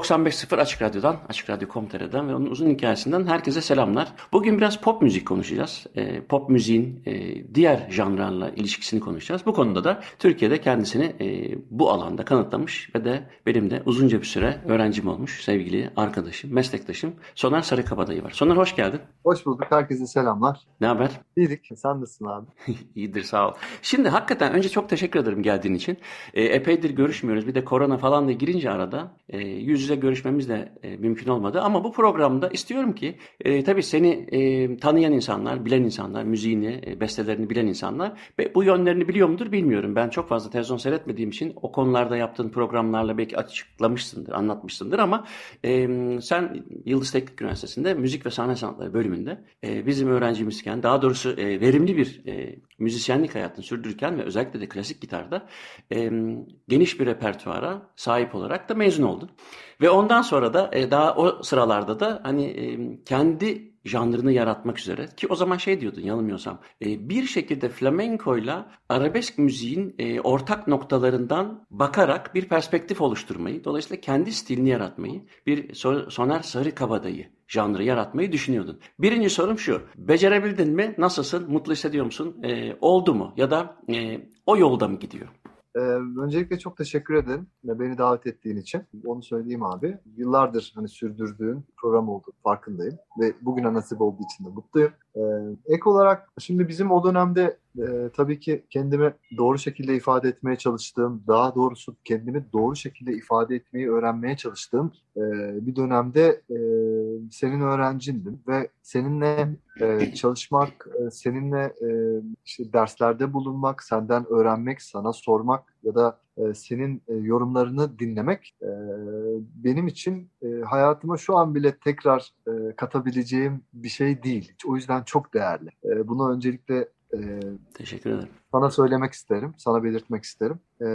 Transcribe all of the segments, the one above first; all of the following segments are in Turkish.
...95.0 Açık Radyo'dan, Açık Radyo.com.tr'den ve onun uzun hikayesinden herkese selamlar. Bugün biraz pop müzik konuşacağız. E, pop müziğin e, diğer janrlarla ilişkisini konuşacağız. Bu konuda da Türkiye'de kendisini e, bu alanda kanıtlamış ve de benim de uzunca bir süre öğrencim olmuş sevgili arkadaşım, meslektaşım Soner Sarıkabadayı var. Soner hoş geldin. Hoş bulduk. Herkese selamlar. Ne haber? İyilik. Sen nasılsın abi? İyidir sağ ol. Şimdi hakikaten önce çok teşekkür ederim geldiğin için. E, epeydir görüşmüyoruz. Bir de korona falan da girince arada e, yüz yüze görüşmemiz de e, mümkün olmadı. Ama bu programda istiyorum ki e, tabii seni e, tanıyan insanlar, bilen insanlar, müziğini, e, bestelerini bilen insanlar ve bu yönlerini biliyor mudur bilmiyorum. Ben çok fazla televizyon seyretmediğim için o konularda yaptığın programlarla belki açıklamışsındır, anlatmışsındır ama e, sen Yıldız Teknik Üniversitesi'nde müzik ve sahne sanatları bölümünde e, bizim öğrencimizken daha doğrusu e, verimli bir e, müzisyenlik hayatını sürdürürken ve özellikle de klasik gitarda e, geniş bir repertuara sahip olarak da mezun oldun. Ve ondan sonra da e, daha o sıralarda da hani e, kendi janrını yaratmak üzere ki o zaman şey diyordun yanılmıyorsam e, bir şekilde flamenkoyla arabesk müziğin e, ortak noktalarından bakarak bir perspektif oluşturmayı dolayısıyla kendi stilini yaratmayı bir Soner Sarı Kabadayı janrı yaratmayı düşünüyordun. Birinci sorum şu. Becerebildin mi? Nasılsın? Mutlu hissediyor musun? E, oldu mu? Ya da e, o yolda mı gidiyor? Ee, öncelikle çok teşekkür ederim beni davet ettiğin için. Onu söyleyeyim abi. Yıllardır hani sürdürdüğün program oldu farkındayım ve bugüne nasip olduğu için de mutluyum. Ee, ek olarak şimdi bizim o dönemde e, tabii ki kendimi doğru şekilde ifade etmeye çalıştığım, daha doğrusu kendimi doğru şekilde ifade etmeyi öğrenmeye çalıştığım e, bir dönemde e, senin öğrencindim ve seninle e, çalışmak, e, seninle e, işte derslerde bulunmak, senden öğrenmek, sana sormak ya da e, senin e, yorumlarını dinlemek e, benim için e, hayatıma şu an bile tekrar e, katabileceğim bir şey değil. O yüzden çok değerli. E, bunu öncelikle e, Teşekkür ederim. Sana söylemek isterim, sana belirtmek isterim. E,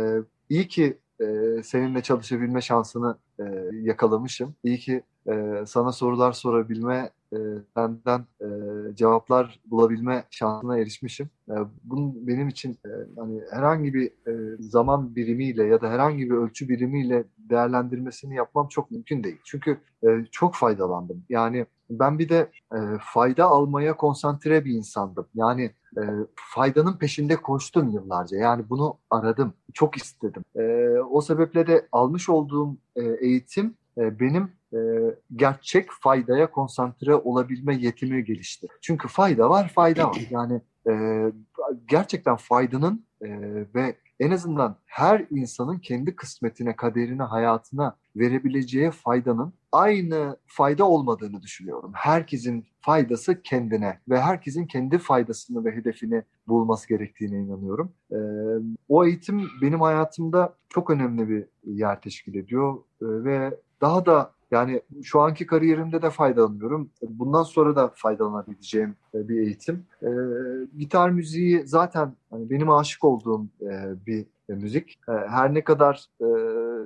iyi ki e, seninle çalışabilme şansını e, yakalamışım. İyi ki e, sana sorular sorabilme, e, senden e, cevaplar bulabilme şansına erişmişim. E, bunun benim için e, hani herhangi bir e, zaman birimiyle ya da herhangi bir ölçü birimiyle değerlendirmesini yapmam çok mümkün değil. Çünkü e, çok faydalandım. Yani ben bir de e, fayda almaya konsantre bir insandım. Yani e, faydanın peşinde koştum yıllarca. Yani bunu aradım, çok istedim. E, o sebeple de almış olduğum e, eğitim e, benim e, gerçek faydaya konsantre olabilme yetimi gelişti. Çünkü fayda var, fayda var. Yani e, gerçekten faydanın e, ve en azından her insanın kendi kısmetine, kaderine, hayatına verebileceği faydanın aynı fayda olmadığını düşünüyorum. Herkesin faydası kendine ve herkesin kendi faydasını ve hedefini bulması gerektiğine inanıyorum. Ee, o eğitim benim hayatımda çok önemli bir yer teşkil ediyor ee, ve daha da yani şu anki kariyerimde de faydalanıyorum. Bundan sonra da faydalanabileceğim e, bir eğitim. E, gitar müziği zaten hani benim aşık olduğum e, bir e, müzik. E, her ne kadar e,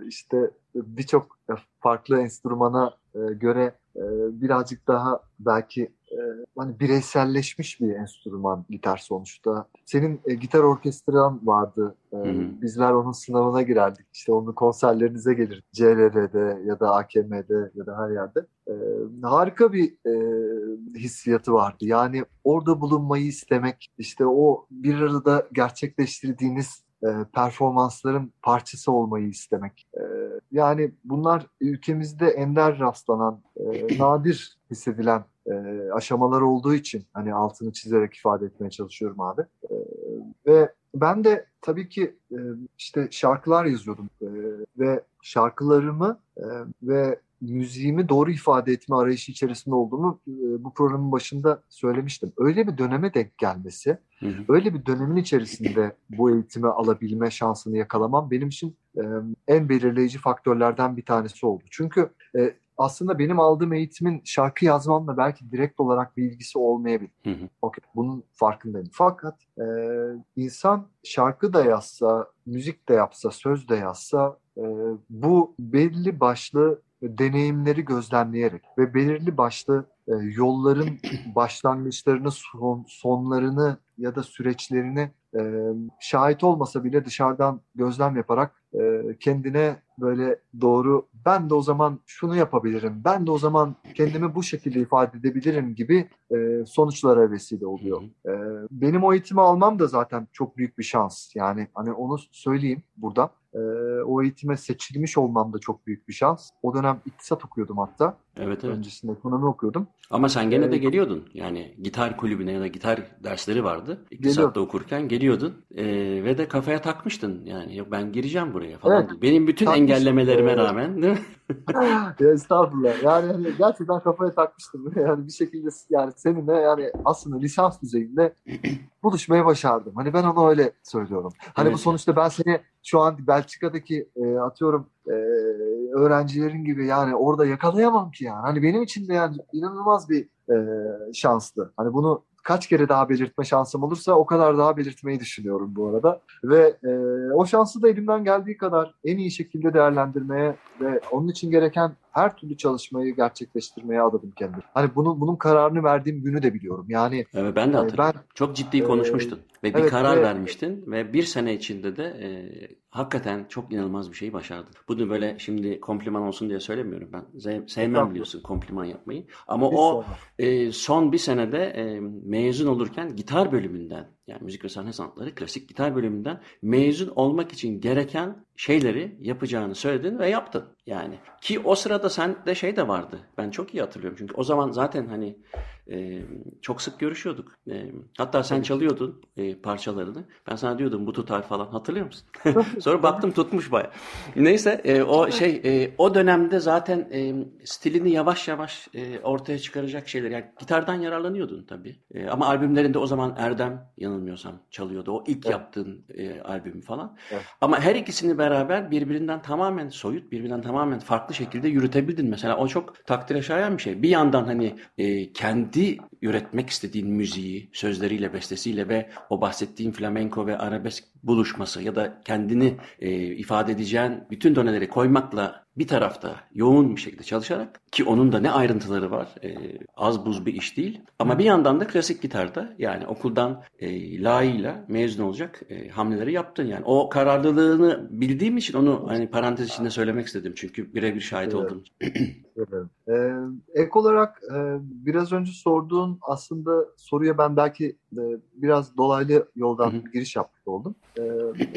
işte birçok farklı enstrümana e, göre e, birazcık daha belki e, hani bireyselleşmiş bir enstrüman gitar sonuçta. Senin e, gitar orkestran vardı. E, Bizler onun sınavına girerdik. İşte onun konserlerinize gelir. CRR'de ya da AKM'de ya da her yerde. E, harika bir e, hissiyatı vardı. Yani orada bulunmayı istemek, işte o bir arada gerçekleştirdiğiniz e, performansların parçası olmayı istemek. E, yani bunlar ülkemizde ender rastlanan, e, nadir hissedilen e, aşamalar olduğu için hani altını çizerek ifade etmeye çalışıyorum abi. E, ve ben de tabii ki e, işte şarkılar yazıyordum e, ve şarkılarımı e, ve müziğimi doğru ifade etme arayışı içerisinde olduğumu e, bu programın başında söylemiştim. Öyle bir döneme denk gelmesi, Hı hı. öyle bir dönemin içerisinde bu eğitimi alabilme şansını yakalamam benim için e, en belirleyici faktörlerden bir tanesi oldu. Çünkü e, aslında benim aldığım eğitimin şarkı yazmamla belki direkt olarak bir ilgisi olmayabilir. Hı hı. Okey, bunun farkındayım. Fakat e, insan şarkı da yazsa, müzik de yapsa, söz de yazsa e, bu belli başlı deneyimleri gözlemleyerek ve belirli başlı e, yolların başlangıçlarını, son, sonlarını ya da süreçlerini e, şahit olmasa bile dışarıdan gözlem yaparak e, kendine böyle doğru ben de o zaman şunu yapabilirim, ben de o zaman kendimi bu şekilde ifade edebilirim gibi e, sonuçlara vesile oluyor. E, benim o eğitimi almam da zaten çok büyük bir şans. Yani hani onu söyleyeyim burada. E, o eğitime seçilmiş olmam da çok büyük bir şans. O dönem iktisat okuyordum hatta. Evet evet. Öncesinde ekonomi okuyordum. Ama sen gene de geliyordun. Yani gitar kulübüne ya da gitar dersleri vardı. İktisatta Geliyordum. okurken geliyordun. Ee, ve de kafaya takmıştın. Yani yok ben gireceğim buraya falan. Evet. Benim bütün Takmıştım. engellemelerime rağmen değil mi? ya estağfurullah. Yani hani gerçekten kafaya takmıştım. Yani bir şekilde yani seninle yani aslında lisans düzeyinde buluşmayı başardım. Hani ben onu öyle söylüyorum. Hani Evet. bu sonuçta ben seni şu an Belçika'daki e, atıyorum e, öğrencilerin gibi yani orada yakalayamam ki yani. Hani benim için de yani inanılmaz bir e, şanstı. Hani bunu kaç kere daha belirtme şansım olursa o kadar daha belirtmeyi düşünüyorum bu arada. Ve e, o şansı da elimden geldiği kadar en iyi şekilde değerlendirmeye ve onun için gereken her türlü çalışmayı gerçekleştirmeye adadım kendimi. Hani bunun bunun kararını verdiğim günü de biliyorum. Yani Evet ben de e, hatırlıyorum. ben Çok ciddi Ee, konuşmuştun. Ve bir evet, karar ve- vermiştin. Ve bir sene içinde de e, hakikaten çok inanılmaz bir şeyi başardın. Bunu böyle şimdi kompliman olsun diye söylemiyorum. Ben sevmem biliyorsun kompliman yapmayı. Ama Hiç o e, son bir senede e, mezun olurken gitar bölümünden yani müzik ve sahne sanatları klasik gitar bölümünden mezun olmak için gereken şeyleri yapacağını söyledin ve yaptın. Yani ki o sırada sende şey de vardı. Ben çok iyi hatırlıyorum çünkü o zaman zaten hani e, çok sık görüşüyorduk. E, hatta sen çalıyordun e, parçalarını. Ben sana diyordum bu tutar falan. Hatırlıyor musun? Sonra baktım tutmuş baya. Neyse e, o şey e, o dönemde zaten e, stilini yavaş yavaş e, ortaya çıkaracak şeyler. Yani gitardan yararlanıyordun tabii. E, ama albümlerinde o zaman Erdem yanılmıyorsam çalıyordu. O ilk Evet. yaptığın e, albüm falan. Evet. Ama her ikisini beraber birbirinden tamamen soyut, birbirinden tamamen farklı şekilde yürütebildin. Mesela o çok takdire şayan bir şey. Bir yandan hani e, kendi üretmek istediğin müziği sözleriyle, bestesiyle ve o bahsettiğin flamenko ve arabesk buluşması ya da kendini e, ifade edeceğin bütün doneleri koymakla bir tarafta yoğun bir şekilde çalışarak ki onun da ne ayrıntıları var e, az buz bir iş değil ama bir yandan da klasik gitarda yani okuldan e, layığıyla mezun olacak e, hamleleri yaptın yani o kararlılığını bildiğim için onu hani parantez içinde söylemek istedim çünkü birebir şahit Evet. oldum. Ederim. Ee, ek olarak e, biraz önce sorduğun aslında soruya ben belki e, biraz dolaylı yoldan Hı hı. giriş yapmış oldum. E,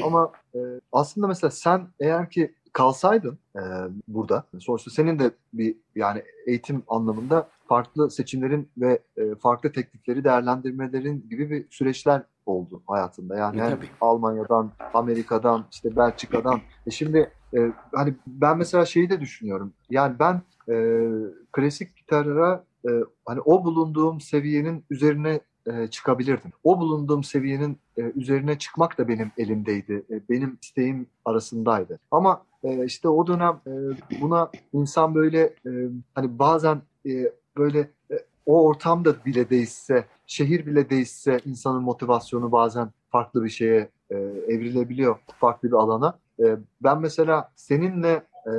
ama e, aslında mesela sen eğer ki kalsaydın e, burada sonuçta senin de bir yani eğitim anlamında farklı seçimlerin ve e, farklı teknikleri değerlendirmelerin gibi bir süreçler oldu hayatında. Yani E, hem tabii. Almanya'dan, Amerika'dan, işte Belçika'dan. E şimdi e, hani ben mesela şeyi de düşünüyorum. Yani ben e, klasik gitara e, hani o bulunduğum seviyenin üzerine e, çıkabilirdim. O bulunduğum seviyenin e, üzerine çıkmak da benim elimdeydi. E, benim isteğim arasındaydı. Ama e, işte o dönem e, buna insan böyle e, hani bazen e, böyle e, o ortamda bile değişse, şehir bile değişse insanın motivasyonu bazen farklı bir şeye e, evrilebiliyor, farklı bir alana. E, ben mesela seninle e,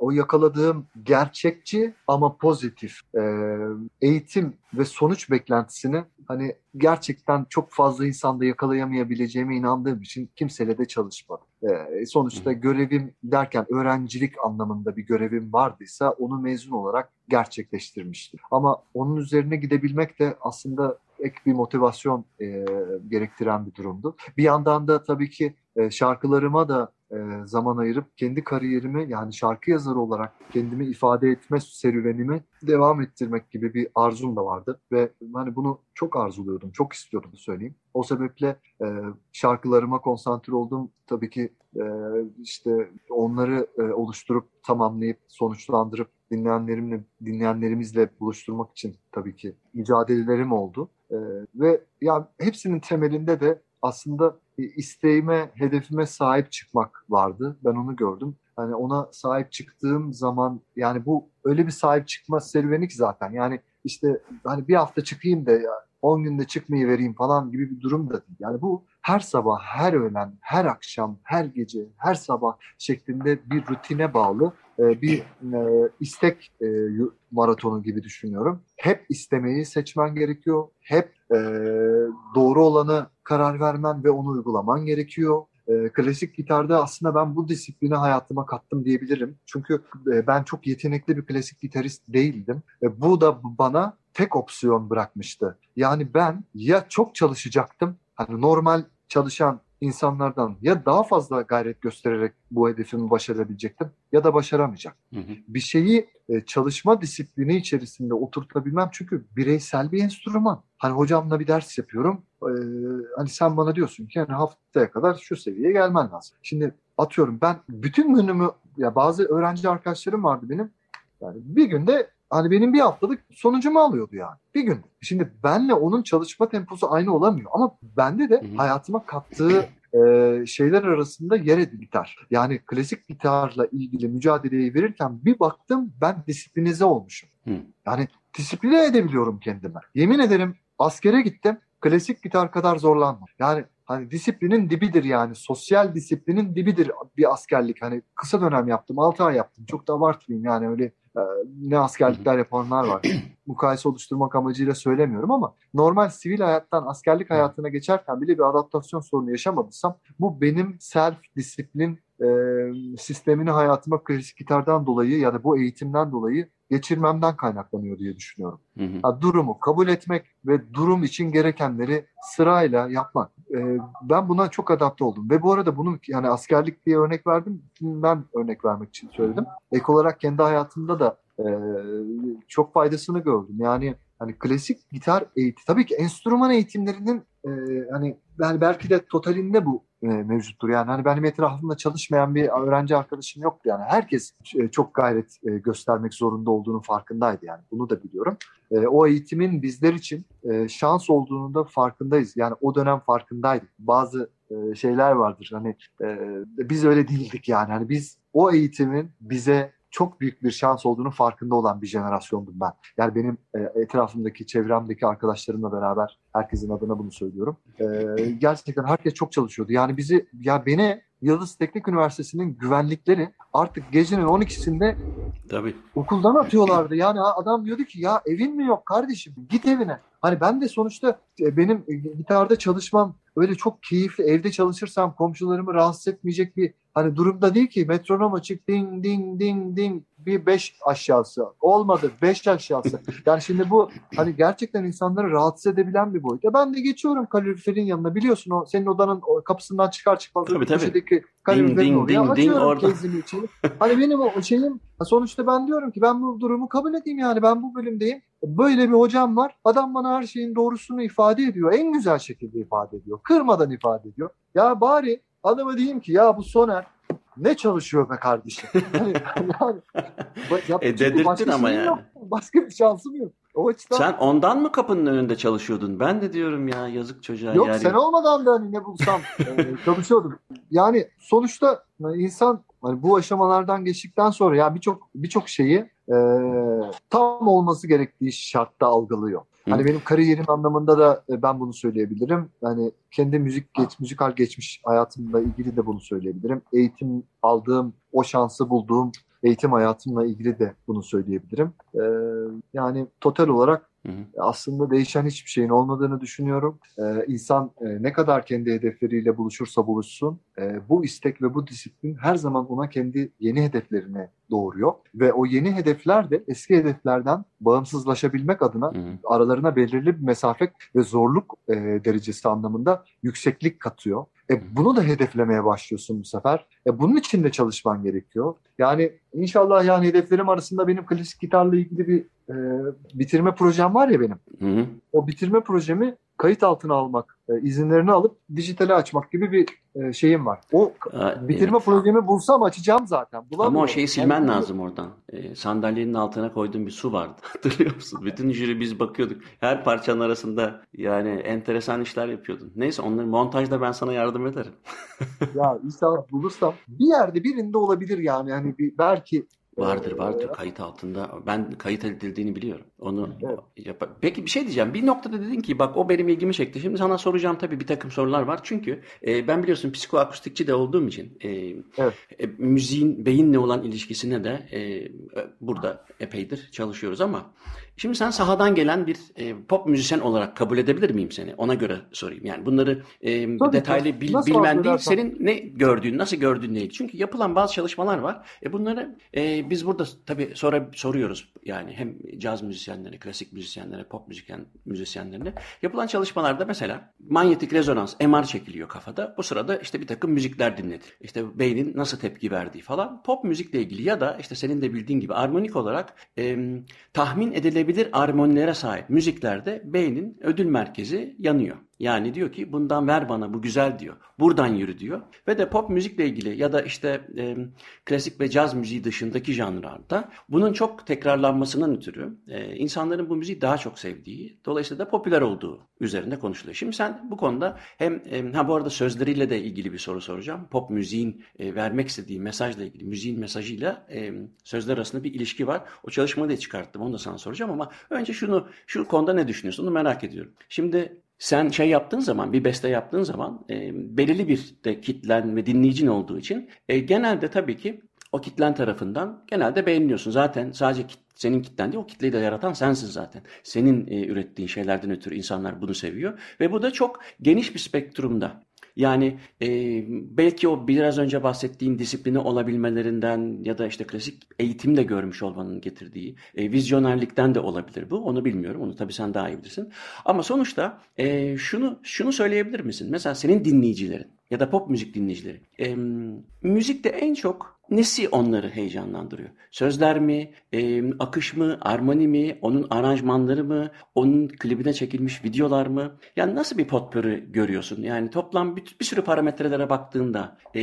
o yakaladığım gerçekçi ama pozitif e, eğitim ve sonuç beklentisini hani gerçekten çok fazla insanda yakalayamayabileceğime inandığım için kimseyle de çalışmadım. E, sonuçta görevim derken öğrencilik anlamında bir görevim vardıysa onu mezun olarak gerçekleştirmiştim. Ama onun üzerine gidebilmek de aslında ek bir motivasyon e, gerektiren bir durumdu. Bir yandan da tabii ki e, şarkılarıma da e, zaman ayırıp kendi kariyerimi yani şarkı yazarı olarak kendimi ifade etme serüvenimi devam ettirmek gibi bir arzum da vardı ve hani bunu çok arzuluyordum, çok istiyordum söyleyeyim. O sebeple e, şarkılarıma konsantre oldum. Tabii ki e, işte onları e, oluşturup tamamlayıp sonuçlandırıp dinleyenlerimle dinleyenlerimizle buluşturmak için tabii ki mücadelelerim oldu. E, ve yani hepsinin temelinde de aslında isteğime, hedefime sahip çıkmak vardı. Ben onu gördüm. Hani ona sahip çıktığım zaman yani bu öyle bir sahip çıkma serüveni ki zaten. Yani işte hani bir hafta çıkayım da ya 10 günde çıkmayı vereyim falan gibi bir durum da değil. Yani bu her sabah, her öğlen, her akşam, her gece, her sabah şeklinde bir rutine bağlı e, bir e, istek e, maratonu gibi düşünüyorum. Hep istemeyi seçmen gerekiyor. Hep doğru olanı karar vermen ve onu uygulaman gerekiyor. klasik gitarda aslında ben bu disiplini hayatıma kattım diyebilirim. Çünkü ben çok yetenekli bir klasik gitarist değildim. bu da bana tek opsiyon bırakmıştı. Yani ben ya çok çalışacaktım, hani normal çalışan insanlardan ya daha fazla gayret göstererek bu hedefimi başarabilecektim ya da başaramayacak. Hı hı. Bir şeyi e, çalışma disiplini içerisinde oturtabilmem çünkü bireysel bir enstrüman. Hani hocamla bir ders yapıyorum. E, hani sen bana diyorsun ki hani haftaya kadar şu seviyeye gelmen lazım. Şimdi atıyorum ben bütün günümü ya bazı öğrenci arkadaşlarım vardı benim. Yani bir günde hani benim bir haftalık sonucumu alıyordu yani. Bir gün. Şimdi benle onun çalışma temposu aynı olamıyor. Ama bende de hayatıma kattığı e, şeyler arasında yer edildiler. Yani klasik gitarla ilgili mücadeleyi verirken bir baktım ben disiplinize olmuşum. Hı. Yani disipline edebiliyorum kendime. Yemin ederim askere gittim. Klasik gitar kadar zorlanmam. Yani hani disiplinin dibidir yani. Sosyal disiplinin dibidir bir askerlik. Hani kısa dönem yaptım. 6 ay yaptım. Çok da abartmayayım yani öyle e, ne askerlikler yapanlar var. Mukayese oluşturmak amacıyla söylemiyorum ama normal sivil hayattan askerlik hayatına geçerken bile bir adaptasyon sorunu yaşamadıysam bu benim self disiplin e, sistemini hayatıma klasik gitardan dolayı ya da bu eğitimden dolayı geçirmemden kaynaklanıyor diye düşünüyorum. Hı hı. Ha, durumu kabul etmek ve durum için gerekenleri sırayla yapmak. E, ben buna çok adapte oldum ve bu arada bunu yani askerlik diye örnek verdim. Ben örnek vermek için söyledim. Ek olarak kendi hayatımda da e, çok faydasını gördüm. Yani hani klasik gitar eğitim tabii ki enstrüman eğitimlerinin e, hani yani belki de totalinde bu e, mevcuttur. Yani hani benim etrafımda çalışmayan bir öğrenci arkadaşım yoktu yani. Herkes e, çok gayret e, göstermek zorunda olduğunun farkındaydı yani. Bunu da biliyorum. O eğitimin bizler için şans olduğunu da farkındayız. Yani o dönem farkındaydık. Bazı şeyler vardır. Hani biz öyle değildik yani. Hani biz o eğitimin bize çok büyük bir şans olduğunu farkında olan bir jenerasyondum ben. Yani benim e, etrafımdaki, çevremdeki arkadaşlarımla beraber herkesin adına bunu söylüyorum. E, gerçekten herkes çok çalışıyordu. Yani bizi, ya beni Yıldız Teknik Üniversitesi'nin güvenlikleri artık gecenin 12'sinde Tabii. okuldan atıyorlardı. Yani adam diyordu ki ya evin mi yok kardeşim git evine. Hani ben de sonuçta e, benim gitarda çalışmam öyle çok keyifli evde çalışırsam komşularımı rahatsız etmeyecek bir hani durumda değil ki metronom açık ding ding ding ding bir beş aşağısı olmadı beş aşağısı. Yani şimdi bu hani gerçekten insanları rahatsız edebilen bir boyut. Ya ben de geçiyorum kaloriferin yanına biliyorsun o senin odanın kapısından çıkar çıkmaz tabii, köşedeki kaloriferin ding, oraya ding, açıyorum ding, kezimi için. Hani benim o şeyim sonuçta ben diyorum ki ben bu durumu kabul edeyim yani ben bu bölümdeyim. Böyle bir hocam var. Adam bana her şeyin doğrusunu ifade ediyor. En güzel şekilde ifade ediyor. Kırmadan ifade ediyor. Ya bari adama diyeyim ki ya bu Soner ne çalışıyor be kardeşim? Yani, yani ya, e, dedirttin ama yani. Yok. Başka bir şansım yok. O açıdan... Sen ondan mı kapının önünde çalışıyordun? Ben de diyorum ya yazık çocuğa. Yok yani. sen olmadan da hani ne bulsam e, çalışıyordum. Yani sonuçta insan hani bu aşamalardan geçtikten sonra ya birçok birçok şeyi e, tam olması gerektiği şartta algılıyor. Hani benim kariyerim anlamında da e, ben bunu söyleyebilirim. Yani kendi müzik geç, müzikal geçmiş hayatımla ilgili de bunu söyleyebilirim. Eğitim aldığım, o şansı bulduğum eğitim hayatımla ilgili de bunu söyleyebilirim. Ee, yani total olarak Hı hı. Aslında değişen hiçbir şeyin olmadığını düşünüyorum. Ee, insan e, ne kadar kendi hedefleriyle buluşursa buluşsun, e, bu istek ve bu disiplin her zaman ona kendi yeni hedeflerini doğuruyor. Ve o yeni hedefler de eski hedeflerden bağımsızlaşabilmek adına hı hı. aralarına belirli bir mesafe ve zorluk e, derecesi anlamında yükseklik katıyor. E, bunu da hedeflemeye başlıyorsun bu sefer. E, bunun için de çalışman gerekiyor. Yani inşallah yani hedeflerim arasında benim klasik gitarla ilgili bir e, bitirme projem var ya benim. Hı hı. O bitirme projemi kayıt altına almak, e, izinlerini alıp dijitale açmak gibi bir e, şeyim var. O Aa, bitirme evet. projemi bulsam açacağım zaten. Ama o şeyi silmen Yani- lazım oradan. Ee, sandalyenin altına koyduğun bir su vardı. Hatırlıyor musun? Bütün jüri biz bakıyorduk. Her parçanın arasında yani enteresan işler yapıyordun. Neyse onları montajda ben sana yardım ederim. Ya inşallah bulursam bir yerde birinde olabilir yani. Hani bir, belki Vardır e, vardır kayıt altında. Ben kayıt edildiğini biliyorum. Onu Evet. yap- Peki bir şey diyeceğim. Bir noktada dedin ki bak o benim ilgimi çekti. Şimdi sana soracağım tabii bir takım sorular var. Çünkü e, ben biliyorsun psikoakustikçi de olduğum için e, Evet. e, müziğin beyinle olan ilişkisine de e, burada epeydir çalışıyoruz ama şimdi sen sahadan gelen bir e, pop müzisyen olarak kabul edebilir miyim seni? Ona göre sorayım. Yani bunları e, Tabii, detaylı bil- Nasıl bilmen değil, algılarsan. senin ne gördüğün, nasıl gördüğün değil. Çünkü yapılan bazı çalışmalar var. E bunları e, biz burada tabii sonra soruyoruz. Yani hem caz müzisyenlerine, klasik müzisyenlere, pop müzisyen müzisyenlerine yapılan çalışmalarda mesela manyetik rezonans, MR çekiliyor kafada. Bu sırada işte bir takım müzikler dinledi. İşte beynin nasıl tepki verdiği falan. Pop müzikle ilgili ya da işte senin de bildiğin gibi armonik olarak e, tahmin edilebilir armonilere sahip müziklerde beynin ödül merkezi yanıyor. Yani diyor ki bundan ver bana bu güzel diyor. Buradan yürü diyor. Ve de pop müzikle ilgili ya da işte e, klasik ve caz müziği dışındaki janrlarda bunun çok tekrarlanmasından ötürü e, insanların bu müziği daha çok sevdiği, dolayısıyla da popüler olduğu üzerinde konuşuluyor. Şimdi sen bu konuda hem e, ha bu arada sözleriyle de ilgili bir soru soracağım. Pop müziğin e, vermek istediği mesajla ilgili müziğin mesajıyla e, sözler arasında bir ilişki var. O çalışmayı da çıkarttım. Onu da sana soracağım ama önce şunu şu konuda ne düşünüyorsun? Onu merak ediyorum. Şimdi sen şey yaptığın zaman, bir beste yaptığın zaman e, belirli bir de kitlen ve dinleyicin olduğu için e, genelde tabii ki o kitlen tarafından genelde beğeniliyorsun. Zaten sadece kit- senin kitlen değil, o kitleyi de yaratan sensin zaten. Senin e, ürettiğin şeylerden ötürü insanlar bunu seviyor ve bu da çok geniş bir spektrumda. Yani e, belki o biraz önce bahsettiğin disiplini olabilmelerinden ya da işte klasik eğitim de görmüş olmanın getirdiği e, vizyonerlikten de olabilir bu. Onu bilmiyorum. Onu tabii sen daha iyi bilirsin. Ama sonuçta e, şunu şunu söyleyebilir misin? Mesela senin dinleyicilerin ya da pop müzik dinleyicileri e, müzikte en çok nesi onları heyecanlandırıyor? Sözler mi, e, akış mı, armoni mi, onun aranjmanları mı, onun klibine çekilmiş videolar mı? Yani nasıl bir potpürü görüyorsun? Yani toplam bir, bir sürü parametrelere baktığında e,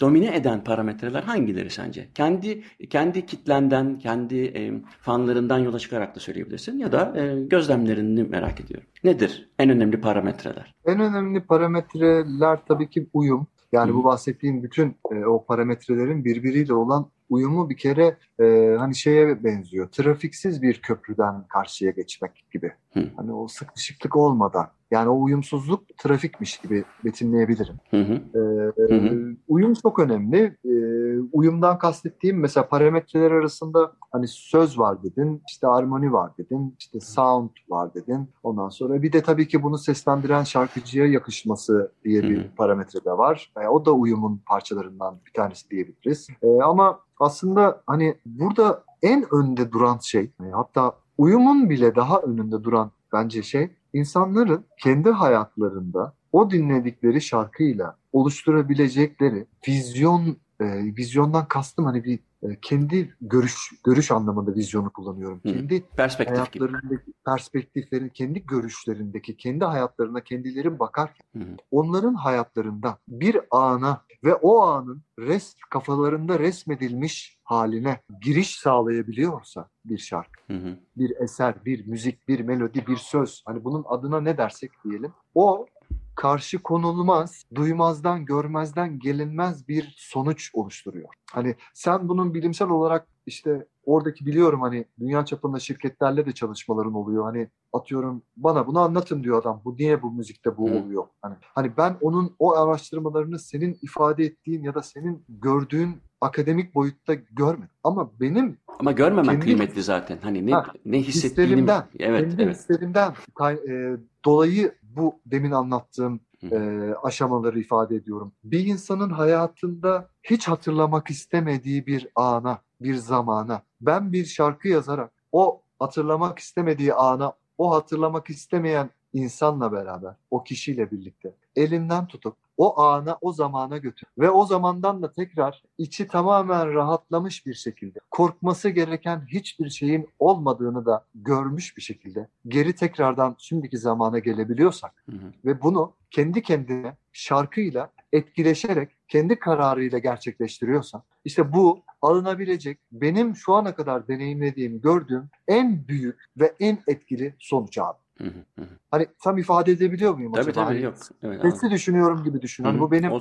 domine eden parametreler hangileri sence? Kendi kendi kitlenden, kendi e, fanlarından yola çıkarak da söyleyebilirsin ya da e, gözlemlerini merak ediyorum. Nedir en önemli parametreler? En önemli parametreler tabii ki uyum. Yani Hı. bu bahsettiğim bütün e, o parametrelerin birbiriyle olan uyumu bir kere e, hani şeye benziyor. Trafiksiz bir köprüden karşıya geçmek gibi. Hı. Hani o sıkışıklık olmadan. Yani o uyumsuzluk trafikmiş gibi betimleyebilirim. Hı hı. Ee, Hı hı. Uyum çok önemli. Ee, uyumdan kastettiğim mesela parametreler arasında hani söz var dedin, işte armoni var dedin, işte sound var dedin. Ondan sonra bir de tabii ki bunu seslendiren şarkıcıya yakışması diye bir Hı hı. parametre de var. Ee, o da uyumun parçalarından bir tanesi diyebiliriz. Ee, ama aslında hani burada en önde duran şey, hatta uyumun bile daha önünde duran bence şey insanların kendi hayatlarında o dinledikleri şarkıyla oluşturabilecekleri vizyon e, vizyondan kastım hani bir e, kendi görüş görüş anlamında vizyonu kullanıyorum. Hı. Kendi Perspektif gibi. hayatlarındaki perspektiflerin, kendi görüşlerindeki, kendi hayatlarına kendileri bakarken Hı onların hayatlarında bir ana ve o anın res kafalarında resmedilmiş haline giriş sağlayabiliyorsa bir şarkı Hı hı. bir eser, bir müzik, bir melodi, bir söz. Hani bunun adına ne dersek diyelim. O karşı konulmaz, duymazdan, görmezden gelinmez bir sonuç oluşturuyor. Hani sen bunun bilimsel olarak işte oradaki biliyorum hani dünya çapında şirketlerle de çalışmaların oluyor. Hani atıyorum bana bunu anlatın diyor adam. Bu niye bu müzikte bu Hı. oluyor? Hani hani ben onun o araştırmalarını senin ifade ettiğin ya da senin gördüğün akademik boyutta görmedim. Ama benim Ama görmemen Kendi- kıymetli zaten. Hani ne Ha, ne hissettiğini Evet, kendi evet. hislerimden e, dolayı bu demin anlattığım e, aşamaları ifade ediyorum. Bir insanın hayatında hiç hatırlamak istemediği bir ana, bir zamana ben bir şarkı yazarak o hatırlamak istemediği ana, o hatırlamak istemeyen insanla beraber, o kişiyle birlikte elinden tutup o ana, o zamana götür. Ve o zamandan da tekrar içi tamamen rahatlamış bir şekilde, korkması gereken hiçbir şeyin olmadığını da görmüş bir şekilde geri tekrardan şimdiki zamana gelebiliyorsak Hı hı. ve bunu kendi kendine şarkıyla etkileşerek kendi kararıyla gerçekleştiriyorsan işte bu alınabilecek benim şu ana kadar deneyimlediğim, gördüğüm en büyük ve en etkili sonuç abi. Hı hı. Hı hı. Hani tam ifade edebiliyor muyum Tabii acaba? tabii Hani yok. Evet, Sesli düşünüyorum gibi düşün. Hani bu benim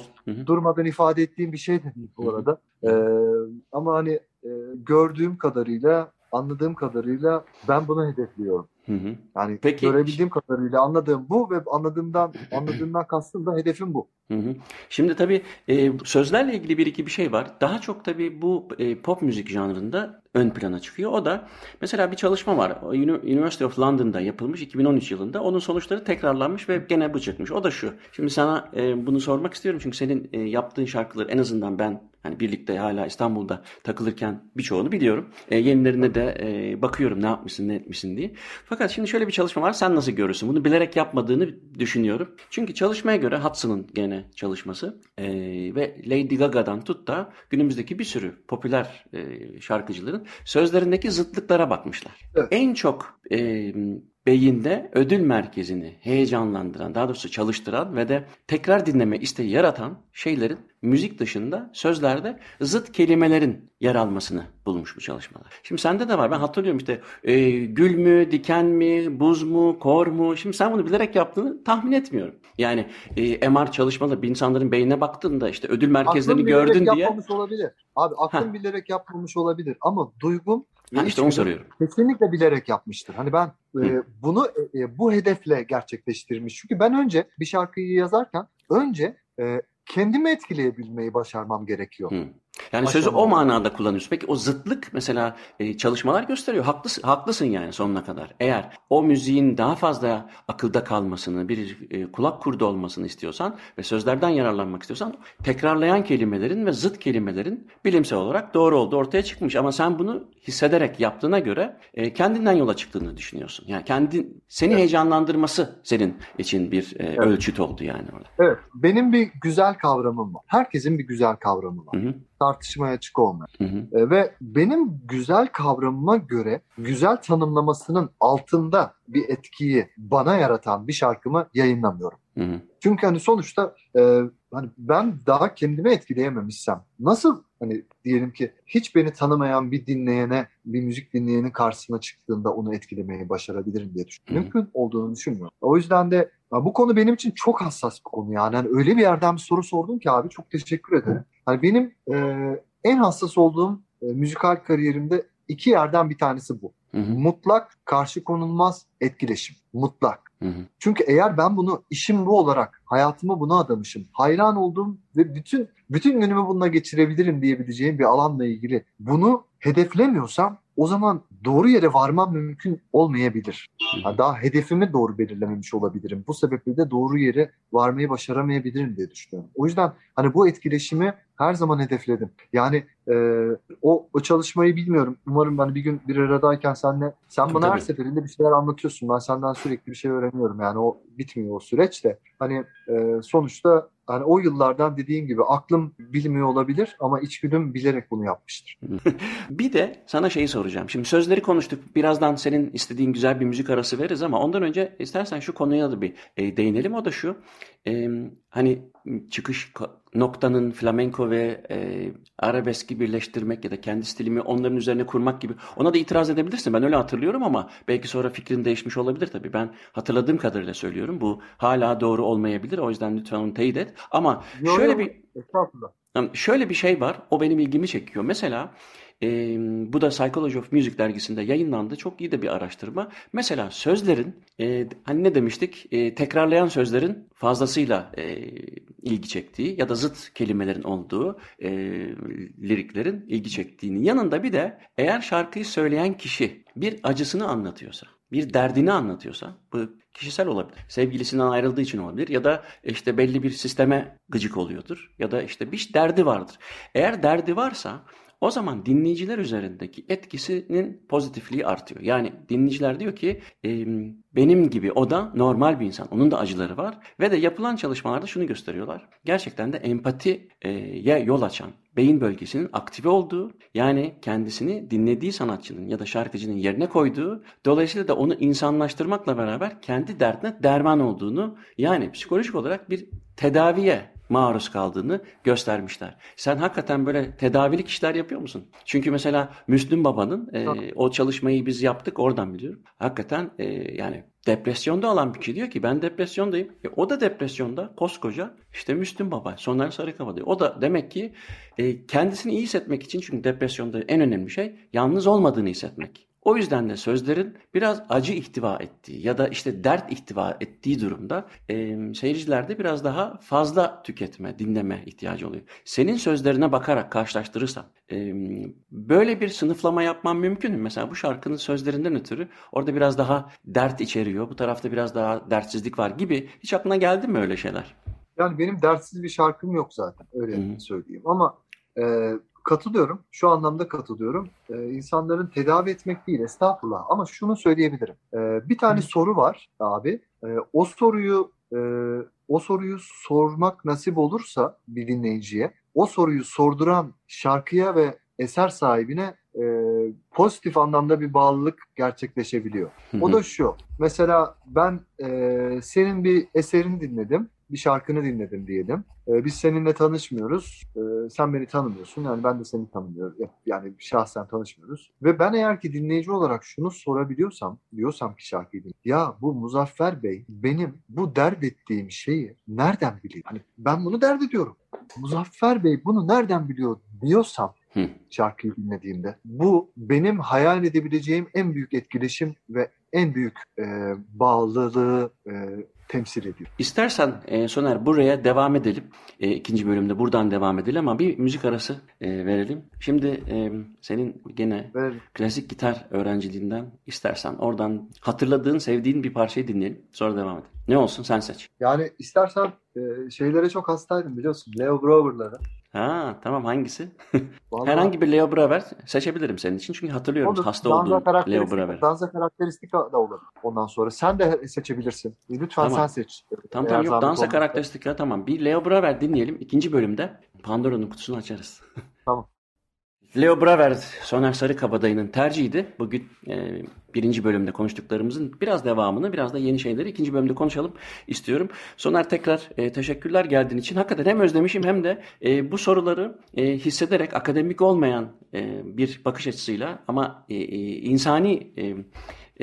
durmadan ifade ettiğim bir şey de değil bu arada. Ee, ama hani e, gördüğüm kadarıyla, anladığım kadarıyla ben bunu hedefliyorum. Hı hı. Yani Peki- görebildiğim kadarıyla anladığım bu ve anladığımdan anladığımdan kastım da hedefim bu. Hı hı. Şimdi tabii e, sözlerle ilgili bir iki bir şey var. Daha çok tabii bu e, pop müzik janrında ön plana çıkıyor. O da mesela bir çalışma var. University of London'da yapılmış 2013 yılında. Onun sonuçları tekrarlanmış ve gene bu çıkmış. O da şu. Şimdi sana e, bunu sormak istiyorum çünkü senin e, yaptığın şarkıları en azından ben hani birlikte hala İstanbul'da takılırken birçoğunu biliyorum. E, yenilerine de e, bakıyorum ne yapmışsın ne etmişsin diye. Fakat şimdi şöyle bir çalışma var. Sen nasıl görürsün? Bunu bilerek yapmadığını düşünüyorum. Çünkü çalışmaya göre Hudson'ın gene çalışması e, ve Lady Gaga'dan tut da günümüzdeki bir sürü popüler e, şarkıcıların sözlerindeki zıtlıklara bakmışlar. Evet. En çok e, beyinde ödül merkezini heyecanlandıran, daha doğrusu çalıştıran ve de tekrar dinleme isteği yaratan şeylerin müzik dışında sözlerde zıt kelimelerin yer almasını bulmuş bu çalışmalar. Şimdi sende de var. Ben hatırlıyorum işte e, gül mü, diken mi, buz mu, kor mu? Şimdi sen bunu bilerek yaptığını tahmin etmiyorum. Yani e, MR çalışmaları bir insanların beynine baktığında işte ödül merkezlerini Aklım bilerek gördün diye. yapmamış olabilir. Abi aklım Ha. bilerek yapmamış olabilir ama duygum Ha, işte onu soruyorum. kesinlikle bilerek yapmıştır. Hani ben e, bunu e, e, bu hedefle gerçekleştirmiş. Çünkü ben önce bir şarkıyı yazarken önce e, kendimi etkileyebilmeyi başarmam gerekiyor. Hı. Yani sözü o manada kullanıyorsun. Peki o zıtlık mesela e, çalışmalar gösteriyor. Haklısın, haklısın yani sonuna kadar. Eğer o müziğin daha fazla akılda kalmasını, bir e, kulak kurdu olmasını istiyorsan ve sözlerden yararlanmak istiyorsan tekrarlayan kelimelerin ve zıt kelimelerin bilimsel olarak doğru olduğu ortaya çıkmış. Ama sen bunu hissederek yaptığına göre e, kendinden yola çıktığını düşünüyorsun. Yani kendin seni heyecanlandırması senin için bir e, ölçüt oldu yani orada. Evet, benim bir güzel kavramım var. Herkesin bir güzel kavramı var. Hı hı, Tartışmaya açık olmayan. hı hı, E, ve benim güzel kavramıma göre güzel tanımlamasının altında bir etkiyi bana yaratan bir şarkımı yayınlamıyorum. hı hı. Çünkü hani sonuçta e, hani ben daha kendimi etkileyememişsem nasıl hani diyelim ki hiç beni tanımayan bir dinleyene bir müzik dinleyenin karşısına çıktığında onu etkilemeyi başarabilirim diye düşünüyorum. Mümkün olduğunu düşünmüyorum. O yüzden de bu konu benim için çok hassas bir konu yani. Hani öyle bir yerden bir soru sordun ki abi çok teşekkür ederim. Hani benim e, en hassas olduğum e, müzikal kariyerimde iki yerden bir tanesi bu. Hı hı, Mutlak karşı konulmaz etkileşim. Mutlak. hı hı. Çünkü eğer ben bunu işim bu olarak hayatımı buna adamışım, hayran olduğum ve bütün bütün günümü bununla geçirebilirim diyebileceğim bir alanla ilgili bunu hedeflemiyorsam o zaman doğru yere varmam mümkün olmayabilir. Yani daha hedefimi doğru belirlememiş olabilirim. Bu sebeple de doğru yere varmayı başaramayabilirim diye düşünüyorum. O yüzden hani bu etkileşimi her zaman hedefledim. Yani e, o, o çalışmayı bilmiyorum. Umarım ben bir gün bir aradayken senle sen Tabii, bana her tabii. seferinde bir şeyler anlatıyorsun. Ben senden sürekli bir şey öğreniyorum. Yani o bitmiyor o süreç de. Hani e, sonuçta hani o yıllardan dediğin gibi aklım bilmiyor olabilir ama içgüdüm bilerek bunu yapmıştır. Bir de sana şeyi soracağım. Şimdi sözleri konuştuk. Birazdan senin istediğin güzel bir müzik arası veririz ama ondan önce istersen şu konuya da bir e, değinelim. O da şu. E, hani çıkış noktanın flamenko ve e, arabeski birleştirmek ya da kendi stilimi onların üzerine kurmak gibi. Ona da itiraz edebilirsin. Ben öyle hatırlıyorum ama belki sonra fikrin değişmiş olabilir tabii. Ben hatırladığım kadarıyla söylüyorum. Bu hala doğru olmayabilir. O yüzden lütfen onu teyit et. Ama Yo, şöyle yo, bir Şöyle bir şey var, o benim ilgimi çekiyor. Mesela e, bu da Psychology of Music dergisinde yayınlandı. Çok iyi de bir araştırma. Mesela sözlerin, e, hani ne demiştik, E, tekrarlayan sözlerin fazlasıyla e, ilgi çektiği ya da zıt kelimelerin olduğu e, liriklerin ilgi çektiğinin yanında bir de eğer şarkıyı söyleyen kişi bir acısını anlatıyorsa, bir derdini anlatıyorsa, bu kişisel olabilir. Sevgilisinden ayrıldığı için olabilir ya da işte belli bir sisteme gıcık oluyordur ya da işte bir derdi vardır. Eğer derdi varsa o zaman dinleyiciler üzerindeki etkisinin pozitifliği artıyor. Yani dinleyiciler diyor ki e, benim gibi o da normal bir insan. Onun da acıları var. Ve de yapılan çalışmalarda şunu gösteriyorlar. Gerçekten de empatiye yol açan beyin bölgesinin aktive olduğu yani kendisini dinlediği sanatçının ya da şarkıcının yerine koyduğu dolayısıyla da onu insanlaştırmakla beraber kendi derdine derman olduğunu yani psikolojik olarak bir tedaviye maruz kaldığını göstermişler. Sen hakikaten böyle tedavilik işler yapıyor musun? Çünkü mesela Müslüm Baba'nın e, o çalışmayı biz yaptık oradan biliyorum. Hakikaten e, yani depresyonda olan bir kişi diyor ki ben depresyondayım. E, o da depresyonda koskoca işte Müslüm Baba, Soner Sarıkaba diyor. O da demek ki e, kendisini iyi hissetmek için çünkü depresyonda en önemli şey yalnız olmadığını hissetmek. O yüzden de sözlerin biraz acı ihtiva ettiği ya da işte dert ihtiva ettiği durumda e, seyircilerde biraz daha fazla tüketme, dinleme ihtiyacı oluyor. Senin sözlerine bakarak karşılaştırırsan e, böyle bir sınıflama yapman mümkün mü? Mesela bu şarkının sözlerinden ötürü orada biraz daha dert içeriyor, bu tarafta biraz daha dertsizlik var gibi. Hiç aklına geldi mi öyle şeyler? Yani benim dertsiz bir şarkım yok zaten öyle Hı-hı. söyleyeyim ama e, katılıyorum. Şu anlamda katılıyorum. Ee, insanların tedavi etmek değil estağfurullah. Ama şunu söyleyebilirim. Ee, bir tane Hı. soru var abi. Ee, o soruyu e, o soruyu sormak nasip olursa bir dinleyiciye o soruyu sorduran şarkıya ve eser sahibine e, pozitif anlamda bir bağlılık gerçekleşebiliyor. O da şu. Mesela ben e, senin bir eserini dinledim bir şarkını dinledim diyelim. E, biz seninle tanışmıyoruz. E, sen beni tanımıyorsun. Yani ben de seni tanımıyorum. Yani şahsen tanışmıyoruz. Ve ben eğer ki dinleyici olarak şunu sorabiliyorsam, diyorsam ki şarkıyı dinle. Ya bu Muzaffer Bey benim bu dert ettiğim şeyi nereden biliyor? Hani ben bunu dert ediyorum. Muzaffer Bey bunu nereden biliyor diyorsam Hı. şarkıyı dinlediğimde. Bu benim hayal edebileceğim en büyük etkileşim ve en büyük e, bağlılığı e, temsil ediyor. İstersen e, Soner buraya devam edelim. E, ikinci bölümde buradan devam edelim ama bir müzik arası e, verelim. Şimdi e, senin gene Verelim. klasik gitar öğrenciliğinden istersen oradan hatırladığın, sevdiğin bir parçayı dinleyelim. Sonra devam edelim. Ne olsun sen seç. Yani istersen e, şeylere çok hastaydım biliyorsun. Leo Grover'lara. Ha tamam hangisi? Herhangi bir Leo Braver seçebilirim senin için çünkü hatırlıyorum Olur. hasta Danza olduğun Leo Braver. Danza karakteristik da olur ondan sonra. Sen de seçebilirsin. Lütfen tamam. sen seç. Tamam tamam yok Danza karakteristikler tamam. Bir Leo Braver dinleyelim. İkinci bölümde Pandora'nın kutusunu açarız. Leo Braver, Soner Sarıkabadayı'nın tercihiydi. Bugün e, birinci bölümde konuştuklarımızın biraz devamını, biraz da yeni şeyleri ikinci bölümde konuşalım istiyorum. Soner tekrar e, teşekkürler geldiğin için. Hakikaten hem özlemişim hem de e, bu soruları e, hissederek akademik olmayan e, bir bakış açısıyla ama e, e, insani... E,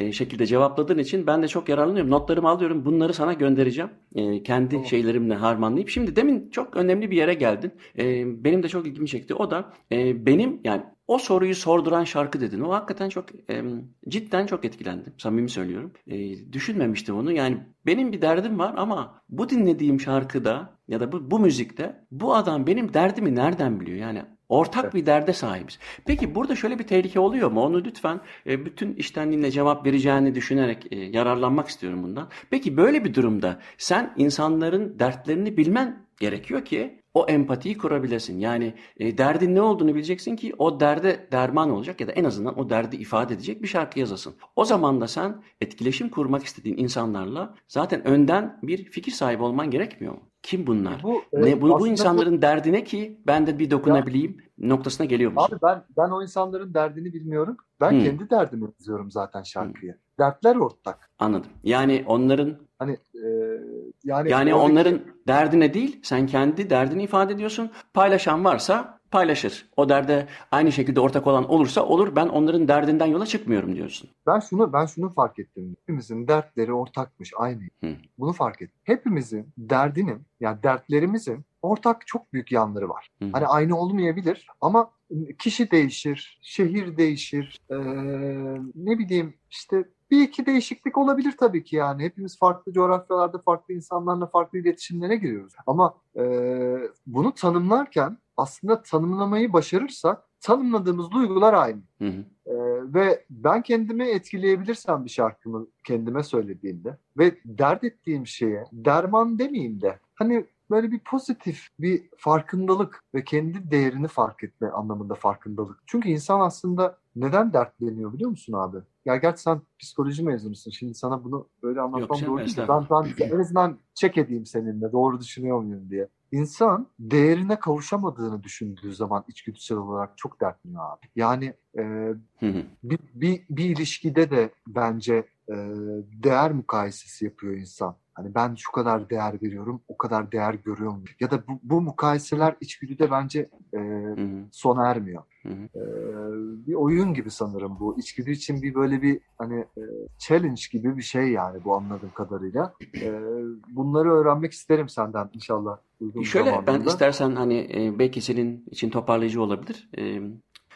e, şekilde cevapladığın için ben de çok yararlanıyorum. Notlarımı alıyorum. Bunları sana göndereceğim. E, kendi tamam. şeylerimle harmanlayıp. Şimdi demin çok önemli bir yere geldin. E, benim de çok ilgimi çekti. O da e, benim yani o soruyu sorduran şarkı dedin. O hakikaten çok e, cidden çok etkilendim. Samimi söylüyorum. E, düşünmemiştim onu. Yani benim bir derdim var ama bu dinlediğim şarkıda ya da bu, bu müzikte bu adam benim derdimi nereden biliyor? Yani Ortak evet. bir derde sahibiz. Peki burada şöyle bir tehlike oluyor mu? Onu lütfen e, bütün iştenliğinle cevap vereceğini düşünerek e, yararlanmak istiyorum bundan. Peki böyle bir durumda sen insanların dertlerini bilmen gerekiyor ki o empatiyi kurabilesin. Yani e, derdin ne olduğunu bileceksin ki o derde derman olacak ya da en azından o derdi ifade edecek bir şarkı yazasın. O zaman da sen etkileşim kurmak istediğin insanlarla zaten önden bir fikir sahibi olman gerekmiyor mu? Kim bunlar? Bu, e, ne bu, bu insanların bu... derdine ki ben de bir dokunabileyim ya, noktasına geliyor musun? Abi ben ben o insanların derdini bilmiyorum. Ben hmm. kendi derdimi yazıyorum zaten şarkıya. Hmm. Dertler ortak. Anladım. Yani onların hani e, yani yani onların derdine değil, sen kendi derdini ifade ediyorsun. Paylaşan varsa paylaşır. O derde aynı şekilde ortak olan olursa olur. Ben onların derdinden yola çıkmıyorum diyorsun. Ben şunu ben şunu fark ettim. Hepimizin dertleri ortakmış aynı. Hı. Bunu fark ettim. Hepimizin derdinin yani dertlerimizin ortak çok büyük yanları var. Hı. Hani aynı olmayabilir ama kişi değişir, şehir değişir, ee, ne bileyim işte bir iki değişiklik olabilir tabii ki yani. Hepimiz farklı coğrafyalarda farklı insanlarla farklı iletişimlere giriyoruz. Ama e, bunu tanımlarken aslında tanımlamayı başarırsak tanımladığımız duygular aynı. Hı hı. Ee, ve ben kendimi etkileyebilirsem bir şarkımı kendime söylediğimde ve dert ettiğim şeye derman demeyeyim de hani böyle bir pozitif bir farkındalık ve kendi değerini fark etme anlamında farkındalık. Çünkü insan aslında neden dertleniyor biliyor musun abi? Ya gerçi sen psikoloji mezunusun. Şimdi sana bunu böyle anlatmam canım, doğru değil. Ben, ben en azından check edeyim seninle. Doğru düşünüyor muyum diye. İnsan değerine kavuşamadığını düşündüğü zaman içgüdüsel olarak çok dertleniyor abi. Yani e, bir, bir, bir ilişkide de bence e, değer mukayesesi yapıyor insan. Hani ben şu kadar değer veriyorum, o kadar değer görüyor muyum? Ya da bu, bu mukayeseler içgüdüde bence e, sona ermiyor. E, bir oyun gibi sanırım bu. İçgüdü için bir böyle bir hani e, challenge gibi bir şey yani bu anladığım kadarıyla. E, bunları öğrenmek isterim senden inşallah Şöyle ben zamanında. istersen hani e, belki senin için toparlayıcı olabilir. E,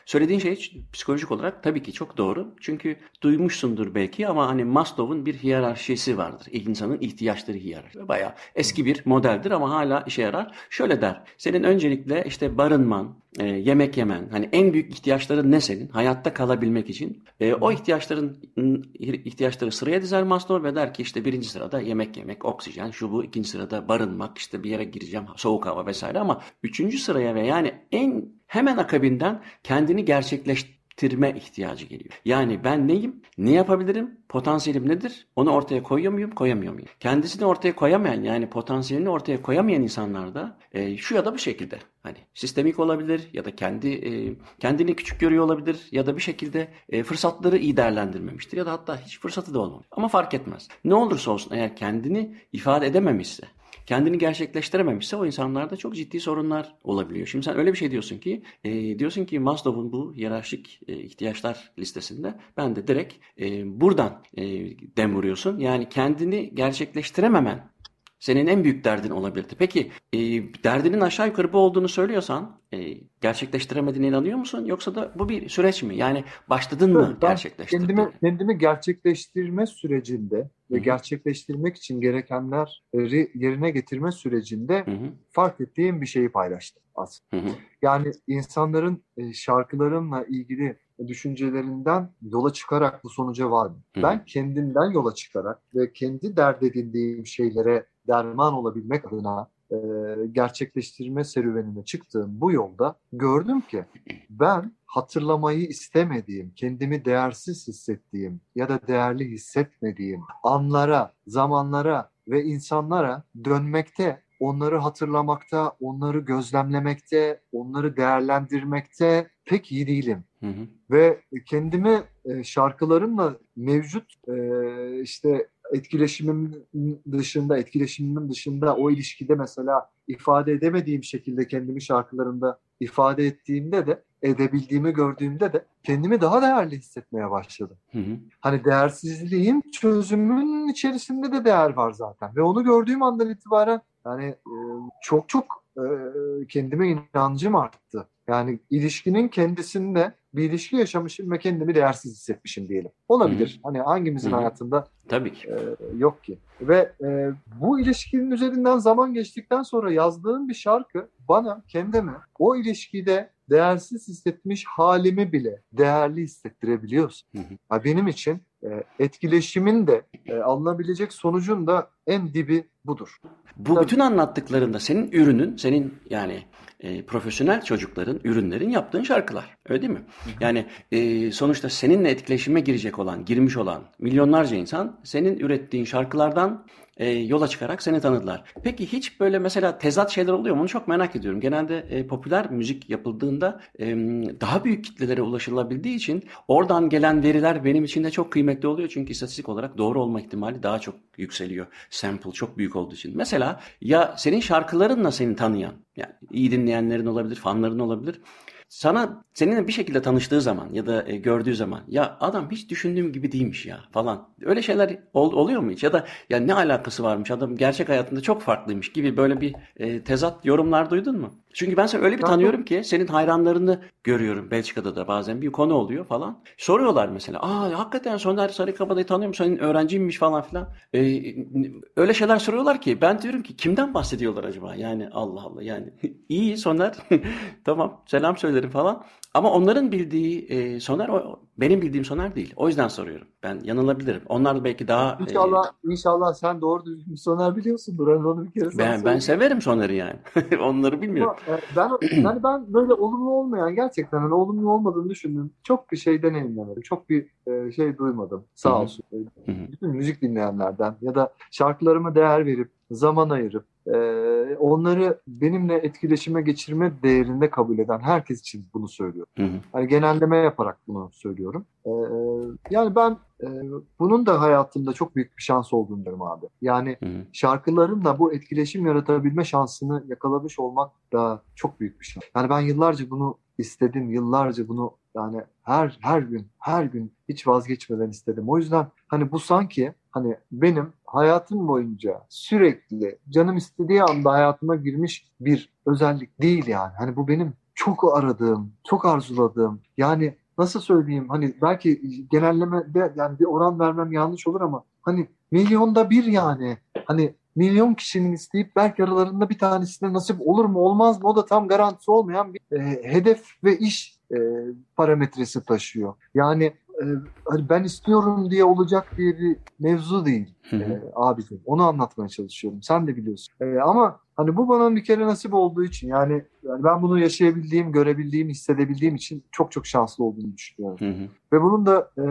söylediğin şey psikolojik olarak tabii ki çok doğru. Çünkü duymuşsundur belki ama hani Maslow'un bir hiyerarşisi vardır. İnsanın ihtiyaçları hiyerarşisi. Bayağı eski bir modeldir ama hala işe yarar. Şöyle der. Senin öncelikle işte barınman, e, yemek yemen, hani en büyük ihtiyaçların ne senin? Hayatta kalabilmek için. E, o ihtiyaçların ihtiyaçları sıraya dizer Maslow ve der ki işte birinci sırada yemek yemek, oksijen, şu bu, ikinci sırada barınmak, işte bir yere gireceğim, soğuk hava vesaire ama üçüncü sıraya ve yani en hemen akabinden kendini gerçekleştirme ihtiyacı geliyor. Yani ben neyim? Ne yapabilirim? Potansiyelim nedir? Onu ortaya koyuyor muyum? Koyamıyor muyum? Kendisini ortaya koyamayan yani potansiyelini ortaya koyamayan insanlarda e, şu ya da bu şekilde hani sistemik olabilir ya da kendi e, kendini küçük görüyor olabilir ya da bir şekilde e, fırsatları iyi değerlendirmemiştir ya da hatta hiç fırsatı da olmamış. Ama fark etmez. Ne olursa olsun eğer kendini ifade edememişse kendini gerçekleştirememişse o insanlarda çok ciddi sorunlar olabiliyor. Şimdi sen öyle bir şey diyorsun ki e, diyorsun ki Maslow'un bu hiyerarşik e, ihtiyaçlar listesinde ben de direkt e, buradan e, dem vuruyorsun. Yani kendini gerçekleştirememen senin en büyük derdin olabilirdi. Peki e, derdinin aşağı yukarı bu olduğunu söylüyorsan e, gerçekleştiremediğine inanıyor musun? Yoksa da bu bir süreç mi? Yani başladın mı Evet, gerçekleştirmeye? kendimi, kendimi gerçekleştirme sürecinde Hı ve gerçekleştirmek için gerekenleri yerine getirme sürecinde Hı hı, fark ettiğim bir şeyi paylaştım aslında. hı hı, Yani insanların e, şarkılarımla ilgili düşüncelerinden yola çıkarak bu sonuca vardım. Ben kendimden yola çıkarak ve kendi dert edindiğim şeylere derman olabilmek adına e, gerçekleştirme serüvenine çıktığım bu yolda gördüm ki ben hatırlamayı istemediğim, kendimi değersiz hissettiğim ya da değerli hissetmediğim anlara, zamanlara ve insanlara dönmekte, onları hatırlamakta, onları gözlemlemekte, onları değerlendirmekte pek iyi değilim. hı hı. Ve kendimi e, şarkılarımla mevcut e, işte etkileşimim dışında, etkileşimimin dışında o ilişkide mesela ifade edemediğim şekilde kendimi şarkılarımda ifade ettiğimde de edebildiğimi gördüğümde de kendimi daha değerli hissetmeye başladım. Hı hı. Hani değersizliğin çözümünün içerisinde de değer var zaten ve onu gördüğüm andan itibaren yani e, çok çok e, kendime inancım arttı. Yani ilişkinin kendisinde bir ilişki yaşamışım ve kendimi değersiz hissetmişim diyelim. Olabilir. Hani hangimizin Hı hı. hayatında Tabii ki. e, yok ki. Ve e, bu ilişkinin üzerinden zaman geçtikten sonra yazdığım bir şarkı bana kendimi o ilişkide değersiz hissetmiş halimi bile değerli hissettirebiliyorsun. Hı hı. Ha, benim için etkileşimin de e, alınabilecek sonucun da en dibi budur. Bu Tabii. bütün anlattıklarında senin ürünün, senin yani e, profesyonel çocukların, ürünlerin yaptığın şarkılar. Öyle değil mi? Yani e, sonuçta seninle etkileşime girecek olan, girmiş olan milyonlarca insan senin ürettiğin şarkılardan e, yola çıkarak seni tanıdılar. Peki hiç böyle mesela tezat şeyler oluyor mu? Onu çok merak ediyorum. Genelde e, popüler müzik yapıldığında e, daha büyük kitlelere ulaşılabildiği için oradan gelen veriler benim için de çok kıymetli oluyor. Çünkü istatistik olarak doğru olma ihtimali daha çok yükseliyor. Sample çok büyük olduğu için. Mesela ya senin şarkılarınla seni tanıyan, yani iyi dinleyenlerin olabilir, fanların olabilir. Sana seninle bir şekilde tanıştığı zaman ya da e, gördüğü zaman ya adam hiç düşündüğüm gibi değilmiş ya falan. Öyle şeyler ol- oluyor mu hiç? Ya da ya ne alakası varmış adam gerçek hayatında çok farklıymış gibi böyle bir e, tezat yorumlar duydun mu? Çünkü ben seni öyle bir tanıyorum ki senin hayranlarını görüyorum Belçika'da da bazen bir konu oluyor falan. Soruyorlar mesela. Aa hakikaten Soner Sarıkabadayı tanıyor musun? Senin öğrenciymiş falan filan. E, öyle şeyler soruyorlar ki ben diyorum ki kimden bahsediyorlar acaba? Yani Allah Allah yani iyi Soner tamam selam söylerim falan. Ama onların bildiği e, Soner o benim bildiğim Soner değil. O yüzden soruyorum. Ben yanılabilirim. Onlar belki daha... İnşallah, e, inşallah sen doğru düzgün bir Soner biliyorsundur. Ben onu bir kere Ben, ben severim Soner'i yani. Onları bilmiyorum. Ama, e, ben, yani ben böyle olumlu olmayan gerçekten hani olumlu olmadığını düşündüm. Çok bir şey deneyimlemedim. Çok bir e, şey duymadım. Sağ olsun. Bütün müzik dinleyenlerden ya da şarkılarıma değer verip zaman ayırıp e, onları benimle etkileşime geçirme değerinde kabul eden herkes için bunu söylüyorum. Hı hı. Hani genelleme yaparak bunu söylüyorum. E, yani ben e, bunun da hayatımda çok büyük bir şans olduğunu derim abi. Yani hı hı. şarkılarımla bu etkileşim yaratabilme şansını yakalamış olmak da çok büyük bir şans. Yani ben yıllarca bunu istedim, yıllarca bunu yani her her gün, her gün hiç vazgeçmeden istedim. O yüzden hani bu sanki hani benim hayatım boyunca sürekli canım istediği anda hayatıma girmiş bir özellik değil yani. Hani bu benim çok aradığım, çok arzuladığım. Yani nasıl söyleyeyim hani belki genelleme de yani bir oran vermem yanlış olur ama hani milyonda bir yani. Hani milyon kişinin isteyip belki aralarında bir tanesine nasip olur mu olmaz mı o da tam garantisi olmayan bir e, hedef ve iş e, parametresi taşıyor. Yani e, hani ben istiyorum diye olacak diye bir mevzu değil e, abicim. Onu anlatmaya çalışıyorum. Sen de biliyorsun. E, ama hani bu bana bir kere nasip olduğu için yani, yani ben bunu yaşayabildiğim, görebildiğim, hissedebildiğim için çok çok şanslı olduğunu düşünüyorum. Hı hı. Ve bunun da e,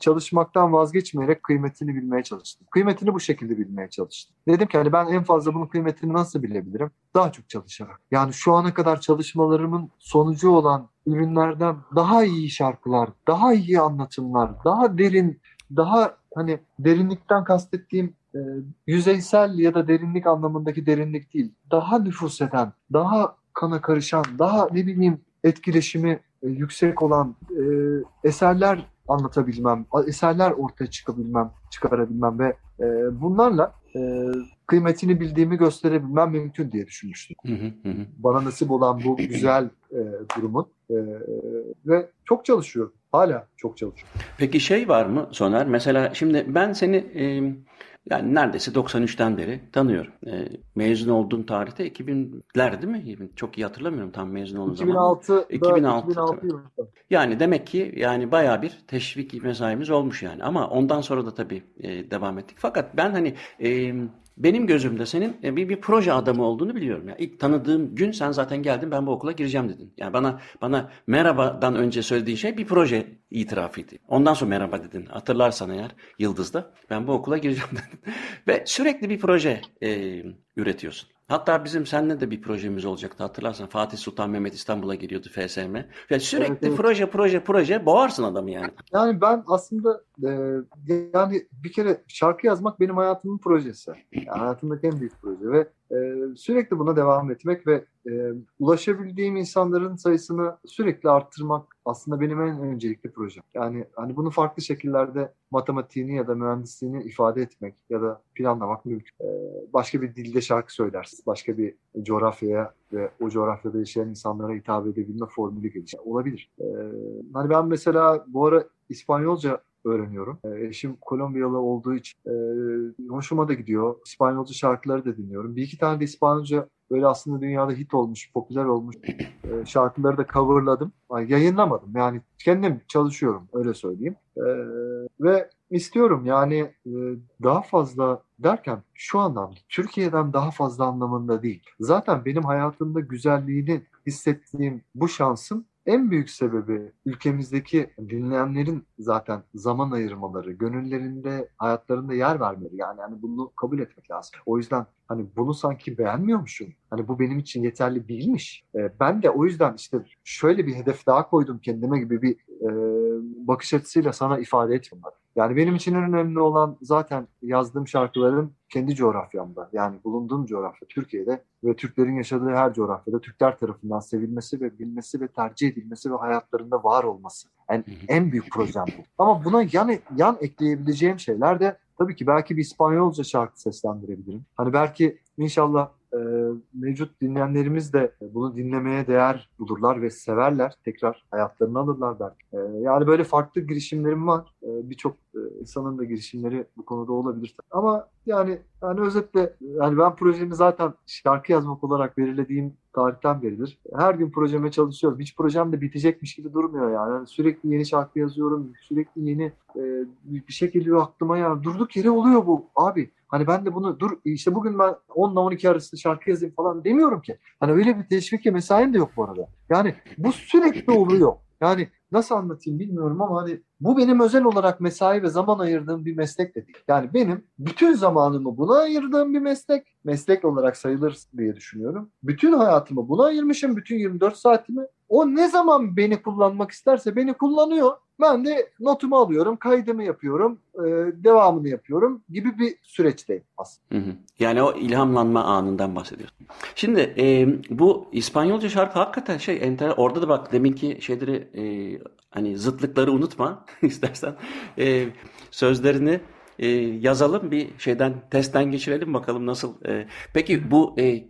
çalışmaktan vazgeçmeyerek kıymetini bilmeye çalıştım. Kıymetini bu şekilde bilmeye çalıştım. Dedim ki hani ben en fazla bunun kıymetini nasıl bilebilirim? Daha çok çalışarak. Yani şu ana kadar çalışmalarımın sonucu olan ürünlerden daha iyi şarkılar, daha iyi anlatımlar, daha derin, daha hani derinlikten kastettiğim e, yüzeysel ya da derinlik anlamındaki derinlik değil. Daha nüfus eden, daha kana karışan, daha ne bileyim etkileşimi e, yüksek olan e, eserler anlatabilmem, eserler ortaya çıkabilmem, çıkarabilmem ve e, bunlarla e, kıymetini bildiğimi gösterebilmem mümkün diye düşünmüştüm. Hı hı hı. Bana nasip olan bu güzel e, durumun e, ve çok çalışıyorum. Hala çok çalışıyorum. Peki şey var mı Soner? Mesela şimdi ben seni e, yani neredeyse 93'ten beri tanıyorum. E, mezun olduğun tarihte 2000'ler değil mi? Çok iyi hatırlamıyorum tam mezun olduğun 2006, zaman. 2006. 2006 yılında. Yani demek ki yani bayağı bir teşvik mesaimiz olmuş yani. Ama ondan sonra da tabii e, devam ettik. Fakat ben hani e, benim gözümde senin e, bir, bir proje adamı olduğunu biliyorum. Yani ilk tanıdığım gün sen zaten geldin ben bu okula gireceğim dedin. Yani bana bana merhabadan önce söylediğin şey bir proje itirafıydı. Ondan sonra merhaba dedin. Hatırlarsan eğer Yıldız'da ben bu okula gireceğim dedin. Ve sürekli bir proje e, üretiyorsun. Hatta bizim seninle de bir projemiz olacaktı hatırlarsan. Fatih Sultan Mehmet İstanbul'a geliyordu FSM. Yani sürekli evet, evet. proje proje proje boğarsın adamı yani. Yani ben aslında e, yani bir kere şarkı yazmak benim hayatımın projesi. Yani hayatımdaki en büyük proje ve e, sürekli buna devam etmek ve e, ulaşabildiğim insanların sayısını sürekli arttırmak aslında benim en öncelikli projem. Yani hani bunu farklı şekillerde matematiğini ya da mühendisliğini ifade etmek ya da planlamak mümkün. E, başka bir dilde şarkı söylersin. Başka bir coğrafyaya ve o coğrafyada yaşayan insanlara hitap edebilme formülü gelişir. Olabilir. E, hani ben mesela bu ara İspanyolca öğreniyorum. E, eşim Kolombiyalı olduğu için e, hoşuma da gidiyor. İspanyolca şarkıları da dinliyorum. Bir iki tane de İspanyolca böyle aslında dünyada hit olmuş, popüler olmuş e, şarkıları da coverladım. Yayınlamadım. Yani kendim çalışıyorum öyle söyleyeyim. E, ve istiyorum yani daha fazla derken şu anlamda Türkiye'den daha fazla anlamında değil. Zaten benim hayatımda güzelliğini hissettiğim bu şansım en büyük sebebi ülkemizdeki dinleyenlerin zaten zaman ayırmaları, gönüllerinde, hayatlarında yer vermeleri. Yani hani bunu kabul etmek lazım. O yüzden hani bunu sanki beğenmiyormuşum. Hani bu benim için yeterli değilmiş. Ee, ben de o yüzden işte şöyle bir hedef daha koydum kendime gibi bir e, bakış açısıyla sana ifade etmiyorum. Yani benim için en önemli olan zaten yazdığım şarkıların kendi coğrafyamda yani bulunduğum coğrafya Türkiye'de ve Türklerin yaşadığı her coğrafyada Türkler tarafından sevilmesi ve bilmesi ve tercih edilmesi ve hayatlarında var olması. Yani en büyük projem bu. Ama buna yan, yan ekleyebileceğim şeyler de tabii ki belki bir İspanyolca şarkı seslendirebilirim. Hani belki inşallah e, mevcut dinleyenlerimiz de bunu dinlemeye değer bulurlar ve severler. Tekrar hayatlarını alırlar belki. E, yani böyle farklı girişimlerim var. E, Birçok insanın da girişimleri bu konuda olabilir. Ama yani yani özetle yani ben projemi zaten şarkı yazmak olarak belirlediğim tarihten beridir. Her gün projeme çalışıyorum. Hiç projem de bitecekmiş gibi durmuyor yani. yani sürekli yeni şarkı yazıyorum. Sürekli yeni e, bir şey geliyor aklıma yani. Durduk yere oluyor bu abi. Hani ben de bunu dur işte bugün ben 10 ile 12 arası şarkı yazayım falan demiyorum ki. Hani öyle bir teşvik mesaim de yok bu arada. Yani bu sürekli oluyor. Yani nasıl anlatayım bilmiyorum ama hani bu benim özel olarak mesai ve zaman ayırdığım bir meslek de değil. Yani benim bütün zamanımı buna ayırdığım bir meslek. Meslek olarak sayılır diye düşünüyorum. Bütün hayatımı buna ayırmışım. Bütün 24 saatimi. O ne zaman beni kullanmak isterse beni kullanıyor. Ben de notumu alıyorum, kaydımı yapıyorum, e, devamını yapıyorum gibi bir süreçteyim aslında. Hı hı. Yani o ilhamlanma anından bahsediyorsun. Şimdi e, bu İspanyolca şarkı hakikaten şey enter orada da bak deminki şeyleri e, hani zıtlıkları unutma istersen e, sözlerini e, yazalım bir şeyden testten geçirelim bakalım nasıl. E, peki bu e,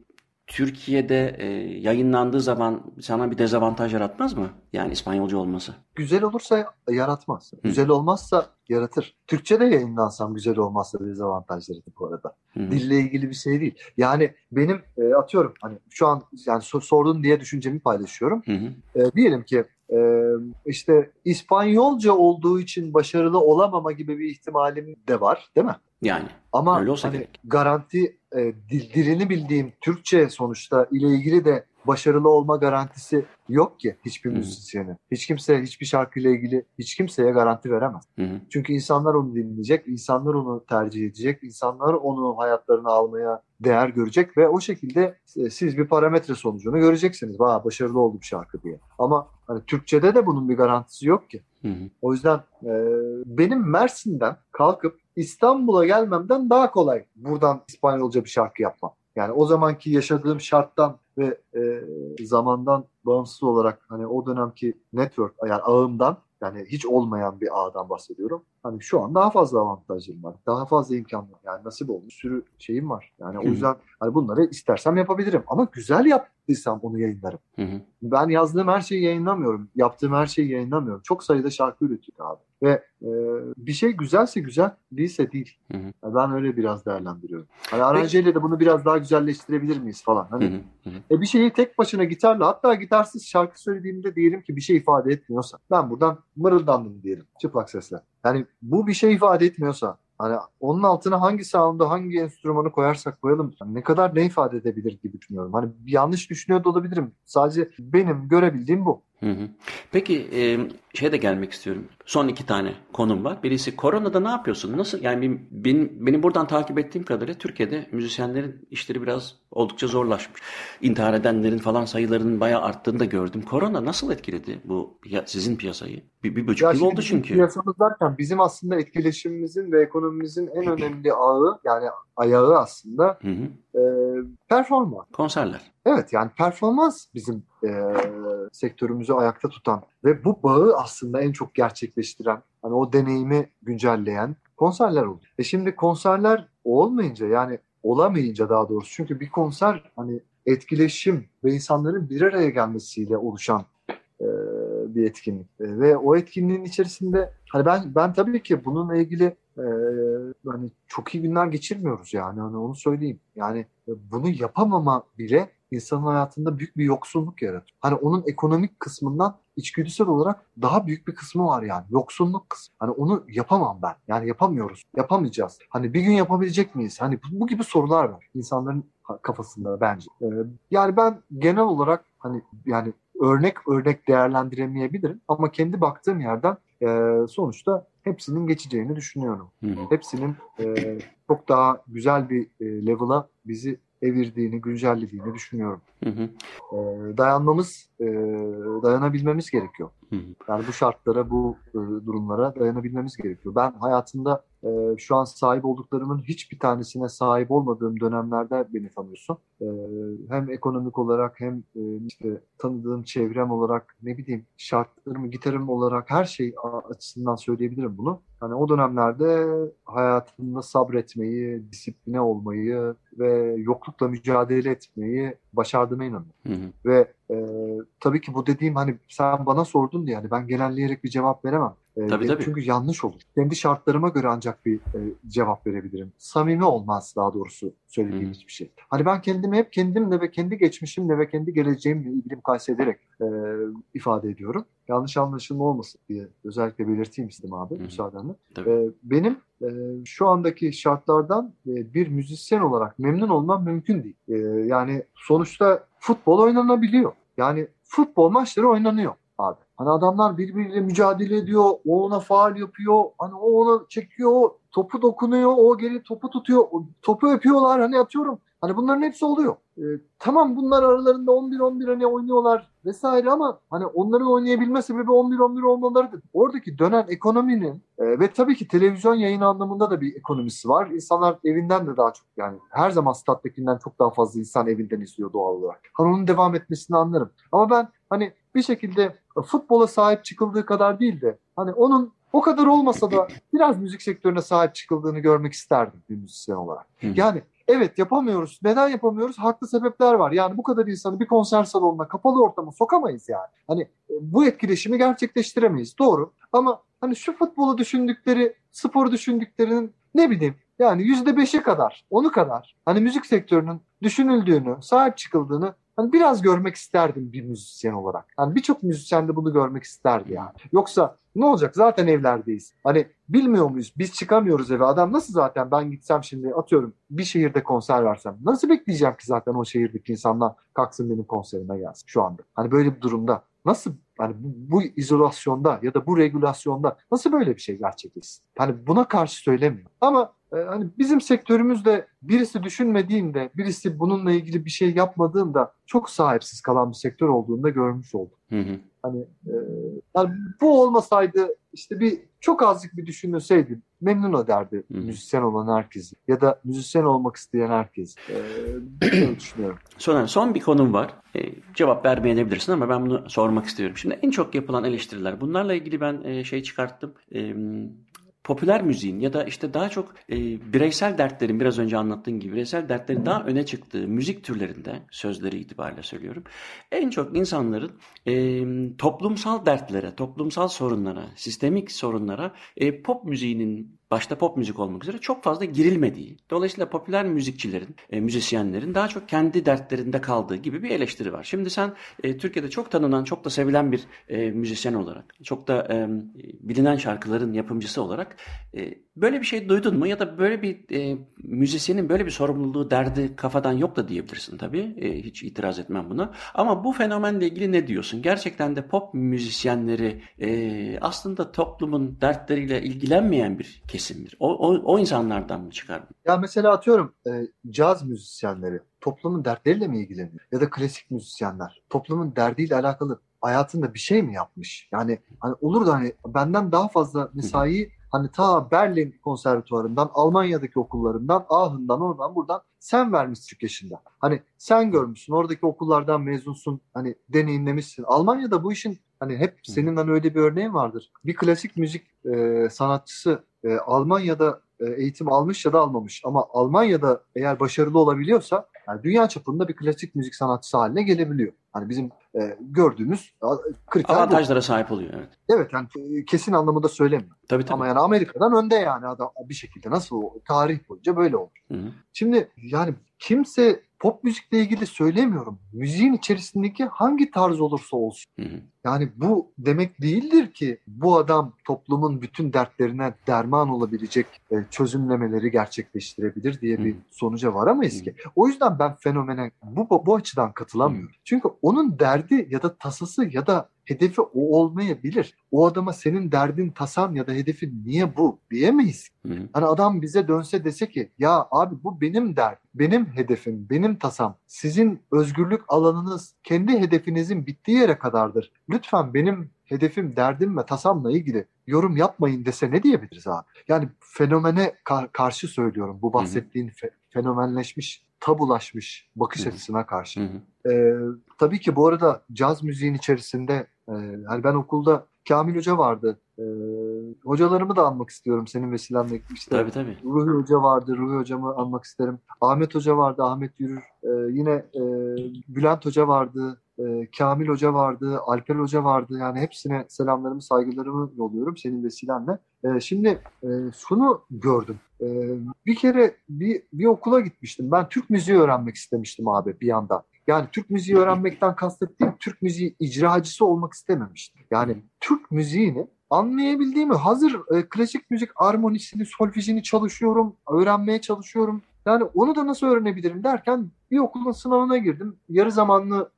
Türkiye'de e, yayınlandığı zaman sana bir dezavantaj yaratmaz mı? Yani İspanyolca olması. Güzel olursa yaratmaz. Hı. Güzel olmazsa yaratır. Türkçe'de yayınlansam güzel olmazsa dezavantajları bu arada. Hı. Dille ilgili bir şey değil. Yani benim e, atıyorum hani şu an yani sordun diye düşüncemi paylaşıyorum. Hı hı. E, diyelim ki e, işte İspanyolca olduğu için başarılı olamama gibi bir ihtimalim de var değil mi? Yani. Ama öyle olsa hani gerek. garanti e, dil, dilini bildiğim Türkçe sonuçta ile ilgili de başarılı olma garantisi yok ki hiçbir Hı-hı. müzisyenin. Hiç kimse hiçbir şarkıyla ilgili hiç kimseye garanti veremez. Hı-hı. Çünkü insanlar onu dinleyecek, insanlar onu tercih edecek, insanlar onu hayatlarına almaya değer görecek ve o şekilde e, siz bir parametre sonucunu göreceksiniz. Vaa başarılı oldu bir şarkı diye. Ama hani Türkçede de bunun bir garantisi yok ki. Hı hı. O yüzden e, benim Mersin'den kalkıp İstanbul'a gelmemden daha kolay buradan İspanyolca bir şarkı yapmam. Yani o zamanki yaşadığım şarttan ve e, zamandan bağımsız olarak hani o dönemki network yani ağımdan yani hiç olmayan bir ağdan bahsediyorum. Hani şu an daha fazla avantajım var. Daha fazla imkan var. Yani nasip olmuş bir sürü şeyim var. Yani o yüzden hani bunları istersem yapabilirim. Ama güzel yaptıysam onu yayınlarım. Hı hı. Ben yazdığım her şeyi yayınlamıyorum. Yaptığım her şeyi yayınlamıyorum. Çok sayıda şarkı üretiyorum abi. Ve e, bir şey güzelse güzel, değilse değil. Hı hı. Yani ben öyle biraz değerlendiriyorum. Hani aranjeyle de bunu biraz daha güzelleştirebilir miyiz falan. Hani hı hı. E, bir şeyi tek başına gitarla hatta gitarsız şarkı söylediğimde diyelim ki bir şey ifade etmiyorsa ben buradan mırıldandım diyelim çıplak sesle. Yani bu bir şey ifade etmiyorsa Hani onun altına hangi sound'u, hangi enstrümanı koyarsak koyalım yani ne kadar ne ifade edebilir gibi düşünüyorum. Hani yanlış düşünüyor da olabilirim. Sadece benim görebildiğim bu. Hı hı. Peki e, şeye de gelmek istiyorum. Son iki tane konum var. Birisi koronada ne yapıyorsun? Nasıl? Yani benim, benim buradan takip ettiğim kadarıyla Türkiye'de müzisyenlerin işleri biraz oldukça zorlaşmış. İntihar edenlerin falan sayılarının bayağı arttığını da gördüm. Korona nasıl etkiledi bu sizin piyasayı? Bir, bir buçuk yıl oldu çünkü. Piyasamız derken bizim aslında etkileşimimizin ve ekonomimizin en önemli ağı yani ayağı aslında hı hı. E, performans. Konserler. Evet yani performans bizim e, sektörümüzü ayakta tutan ve bu bağı aslında en çok gerçekleştiren, hani o deneyimi güncelleyen konserler oldu. E şimdi konserler olmayınca yani olamayınca daha doğrusu çünkü bir konser hani etkileşim ve insanların bir araya gelmesiyle oluşan e, bir etkinlik. E, ve o etkinliğin içerisinde hani ben ben tabii ki bununla ilgili hani çok iyi günler geçirmiyoruz yani hani onu söyleyeyim. Yani e, bunu yapamama bile insanın hayatında büyük bir yoksunluk yaratıyor. Hani onun ekonomik kısmından içgüdüsel olarak daha büyük bir kısmı var yani. Yoksunluk kısmı. Hani onu yapamam ben. Yani yapamıyoruz. Yapamayacağız. Hani bir gün yapabilecek miyiz? Hani bu, bu gibi sorular var insanların kafasında bence. Ee, yani ben genel olarak hani yani örnek örnek değerlendiremeyebilirim ama kendi baktığım yerden e, sonuçta hepsinin geçeceğini düşünüyorum. Hı hı. Hepsinin e, çok daha güzel bir e, level'a bizi evirdiğini, güncellediğini düşünüyorum. Hı hı. E, dayanmamız, e, dayanabilmemiz gerekiyor. Hı hı. Yani bu şartlara, bu e, durumlara dayanabilmemiz gerekiyor. Ben hayatımda e, şu an sahip olduklarımın hiçbir tanesine sahip olmadığım dönemlerde beni tanıyorsun. E, hem ekonomik olarak hem e, işte tanıdığım çevrem olarak ne bileyim şartlarım, gitarım olarak her şey açısından söyleyebilirim bunu. Hani o dönemlerde hayatımda sabretmeyi, disipline olmayı ve yoklukla mücadele etmeyi başardığıma inanıyorum. Hı hı. Ve e, tabii ki bu dediğim hani sen bana sordun diye yani ben genelleyerek bir cevap veremem. E, Tabii, tabii. Çünkü yanlış olur. Kendi şartlarıma göre ancak bir e, cevap verebilirim. Samimi olmaz daha doğrusu söylediğim Hı. hiçbir şey. Hani ben kendimi hep kendimle ve kendi geçmişimle ve kendi geleceğimle ilgili mukayese ederek e, ifade ediyorum. Yanlış anlaşılma olmasın diye özellikle belirteyim istedim abi Hı. müsaadenle. Tabii. E, benim e, şu andaki şartlardan e, bir müzisyen olarak memnun olmam mümkün değil. E, yani sonuçta futbol oynanabiliyor. Yani futbol maçları oynanıyor abi. Hani adamlar birbiriyle mücadele ediyor. O ona faal yapıyor. Hani o ona çekiyor. o Topu dokunuyor. O geri topu tutuyor. Topu öpüyorlar. Hani atıyorum. Hani bunların hepsi oluyor. E, tamam bunlar aralarında 11-11 hani oynuyorlar vesaire ama hani onların oynayabilme sebebi 11-11 olmalarıdır. Oradaki dönen ekonominin e, ve tabii ki televizyon yayını anlamında da bir ekonomisi var. İnsanlar evinden de daha çok yani her zaman stat'takinden çok daha fazla insan evinden izliyor doğal olarak. Hani onun devam etmesini anlarım. Ama ben hani bir şekilde futbola sahip çıkıldığı kadar değil de hani onun o kadar olmasa da biraz müzik sektörüne sahip çıkıldığını görmek isterdim bir müzisyen olarak. Hı. Yani evet yapamıyoruz. Neden yapamıyoruz? Haklı sebepler var. Yani bu kadar insanı bir konser salonuna, kapalı ortama sokamayız yani. Hani e, bu etkileşimi gerçekleştiremeyiz. Doğru. Ama hani şu futbolu düşündükleri, sporu düşündüklerinin ne bileyim yani yüzde beşe kadar, onu kadar hani müzik sektörünün düşünüldüğünü, sahip çıkıldığını hani biraz görmek isterdim bir müzisyen olarak. Yani birçok müzisyen de bunu görmek isterdi yani. Yoksa ne olacak? Zaten evlerdeyiz. Hani bilmiyor muyuz? Biz çıkamıyoruz eve. Adam nasıl zaten ben gitsem şimdi atıyorum bir şehirde konser versem. Nasıl bekleyeceğim ki zaten o şehirdeki insanlar kalksın benim konserime gelsin şu anda. Hani böyle bir durumda nasıl hani bu, bu izolasyonda ya da bu regülasyonda nasıl böyle bir şey gerçekleşsin? Hani buna karşı söylemiyor. Ama e, hani bizim sektörümüzde birisi düşünmediğinde, birisi bununla ilgili bir şey yapmadığında çok sahipsiz kalan bir sektör olduğunu da görmüş oldum. Hı hı. Hani e, yani bu olmasaydı işte bir çok azıcık bir düşünülseydi memnun ederdi Hı. müzisyen olan herkesi ya da müzisyen olmak isteyen herkes. E, böyle düşünüyorum. Soner, son bir konum var. E, cevap vermeyebilirsin ama ben bunu sormak istiyorum. Şimdi en çok yapılan eleştiriler. Bunlarla ilgili ben e, şey çıkarttım. E, popüler müziğin ya da işte daha çok e, bireysel dertlerin biraz önce anlattığın gibi bireysel dertlerin daha öne çıktığı müzik türlerinde sözleri itibariyle söylüyorum. En çok insanların e, toplumsal dertlere, toplumsal sorunlara, sistemik sorunlara e, pop müziğinin başta pop müzik olmak üzere çok fazla girilmediği. Dolayısıyla popüler müzikçilerin, e, müzisyenlerin daha çok kendi dertlerinde kaldığı gibi bir eleştiri var. Şimdi sen e, Türkiye'de çok tanınan, çok da sevilen bir e, müzisyen olarak, çok da e, bilinen şarkıların yapımcısı olarak e, böyle bir şey duydun mu? Ya da böyle bir e, müzisyenin böyle bir sorumluluğu, derdi kafadan yok da diyebilirsin tabii. E, hiç itiraz etmem buna. Ama bu fenomenle ilgili ne diyorsun? Gerçekten de pop müzisyenleri e, aslında toplumun dertleriyle ilgilenmeyen bir kesimdir. O, o, o insanlardan mı çıkar? Ya mesela atıyorum e, caz müzisyenleri toplumun dertleriyle mi ilgileniyor? Ya da klasik müzisyenler toplumun derdiyle alakalı hayatında bir şey mi yapmış? Yani hani olur da hani benden daha fazla mesai hani ta Berlin konservatuvarından, Almanya'daki okullarından, Aachen'dan, oradan buradan sen vermişsin yaşında. Hani sen görmüşsün, oradaki okullardan mezunsun, hani deneyimlemişsin. Almanya'da bu işin hani hep senin hani öyle bir örneğin vardır. Bir klasik müzik e, sanatçısı e, Almanya'da e, eğitim almış ya da almamış ama Almanya'da eğer başarılı olabiliyorsa yani dünya çapında bir klasik müzik sanatçısı haline gelebiliyor. Hani bizim e, gördüğümüz kriter bu. Avantajlara sahip oluyor. Evet. Evet yani e, kesin anlamında söylemiyorum. Tabii tabii. Ama yani Amerika'dan önde yani adam bir şekilde nasıl o- tarih boyunca böyle oldu. Hı hı. Şimdi yani kimse pop müzikle ilgili söylemiyorum. Müziğin içerisindeki hangi tarz olursa olsun. Hı hı. Yani bu demek değildir ki bu adam toplumun bütün dertlerine derman olabilecek e, çözümlemeleri gerçekleştirebilir diye bir sonuca varamayız Hı. ki. O yüzden ben fenomene bu, bu açıdan katılamıyorum. Çünkü onun derdi ya da tasası ya da hedefi o olmayabilir. O adama senin derdin, tasan ya da hedefin niye bu diyemeyiz. Hı hı. Hani adam bize dönse dese ki ya abi bu benim dert, benim hedefim, benim tasam. Sizin özgürlük alanınız kendi hedefinizin bittiği yere kadardır. Lütfen benim hedefim, derdim ve tasamla ilgili yorum yapmayın dese ne diyebiliriz abi? Yani fenomene ka- karşı söylüyorum bu bahsettiğin fe- fenomenleşmiş, tabulaşmış bakış açısına karşı. Hı hı. Ee, tabii ki bu arada caz müziğin içerisinde e, hani ben okulda Kamil Hoca vardı. Ee, hocalarımı da anmak istiyorum senin vesilenle. İşte Tabii tabii. Ruhi Hoca vardı. Ruhi Hocamı anmak isterim. Ahmet Hoca vardı. Ahmet Yürür. Ee, yine e, Bülent Hoca vardı. E, Kamil Hoca vardı, Alper Hoca vardı. Yani hepsine selamlarımı, saygılarımı yolluyorum senin vesilenle. E, şimdi e, şunu gördüm. E, bir kere bir, bir okula gitmiştim. Ben Türk müziği öğrenmek istemiştim abi bir yandan. Yani Türk müziği öğrenmekten kastettiğim Türk müziği icracısı olmak istememiştim. Yani Türk müziğini anlayabildiğimi hazır e, klasik müzik armonisini, solfejini çalışıyorum, öğrenmeye çalışıyorum. Yani onu da nasıl öğrenebilirim derken bir okulun sınavına girdim. Yarı zamanlı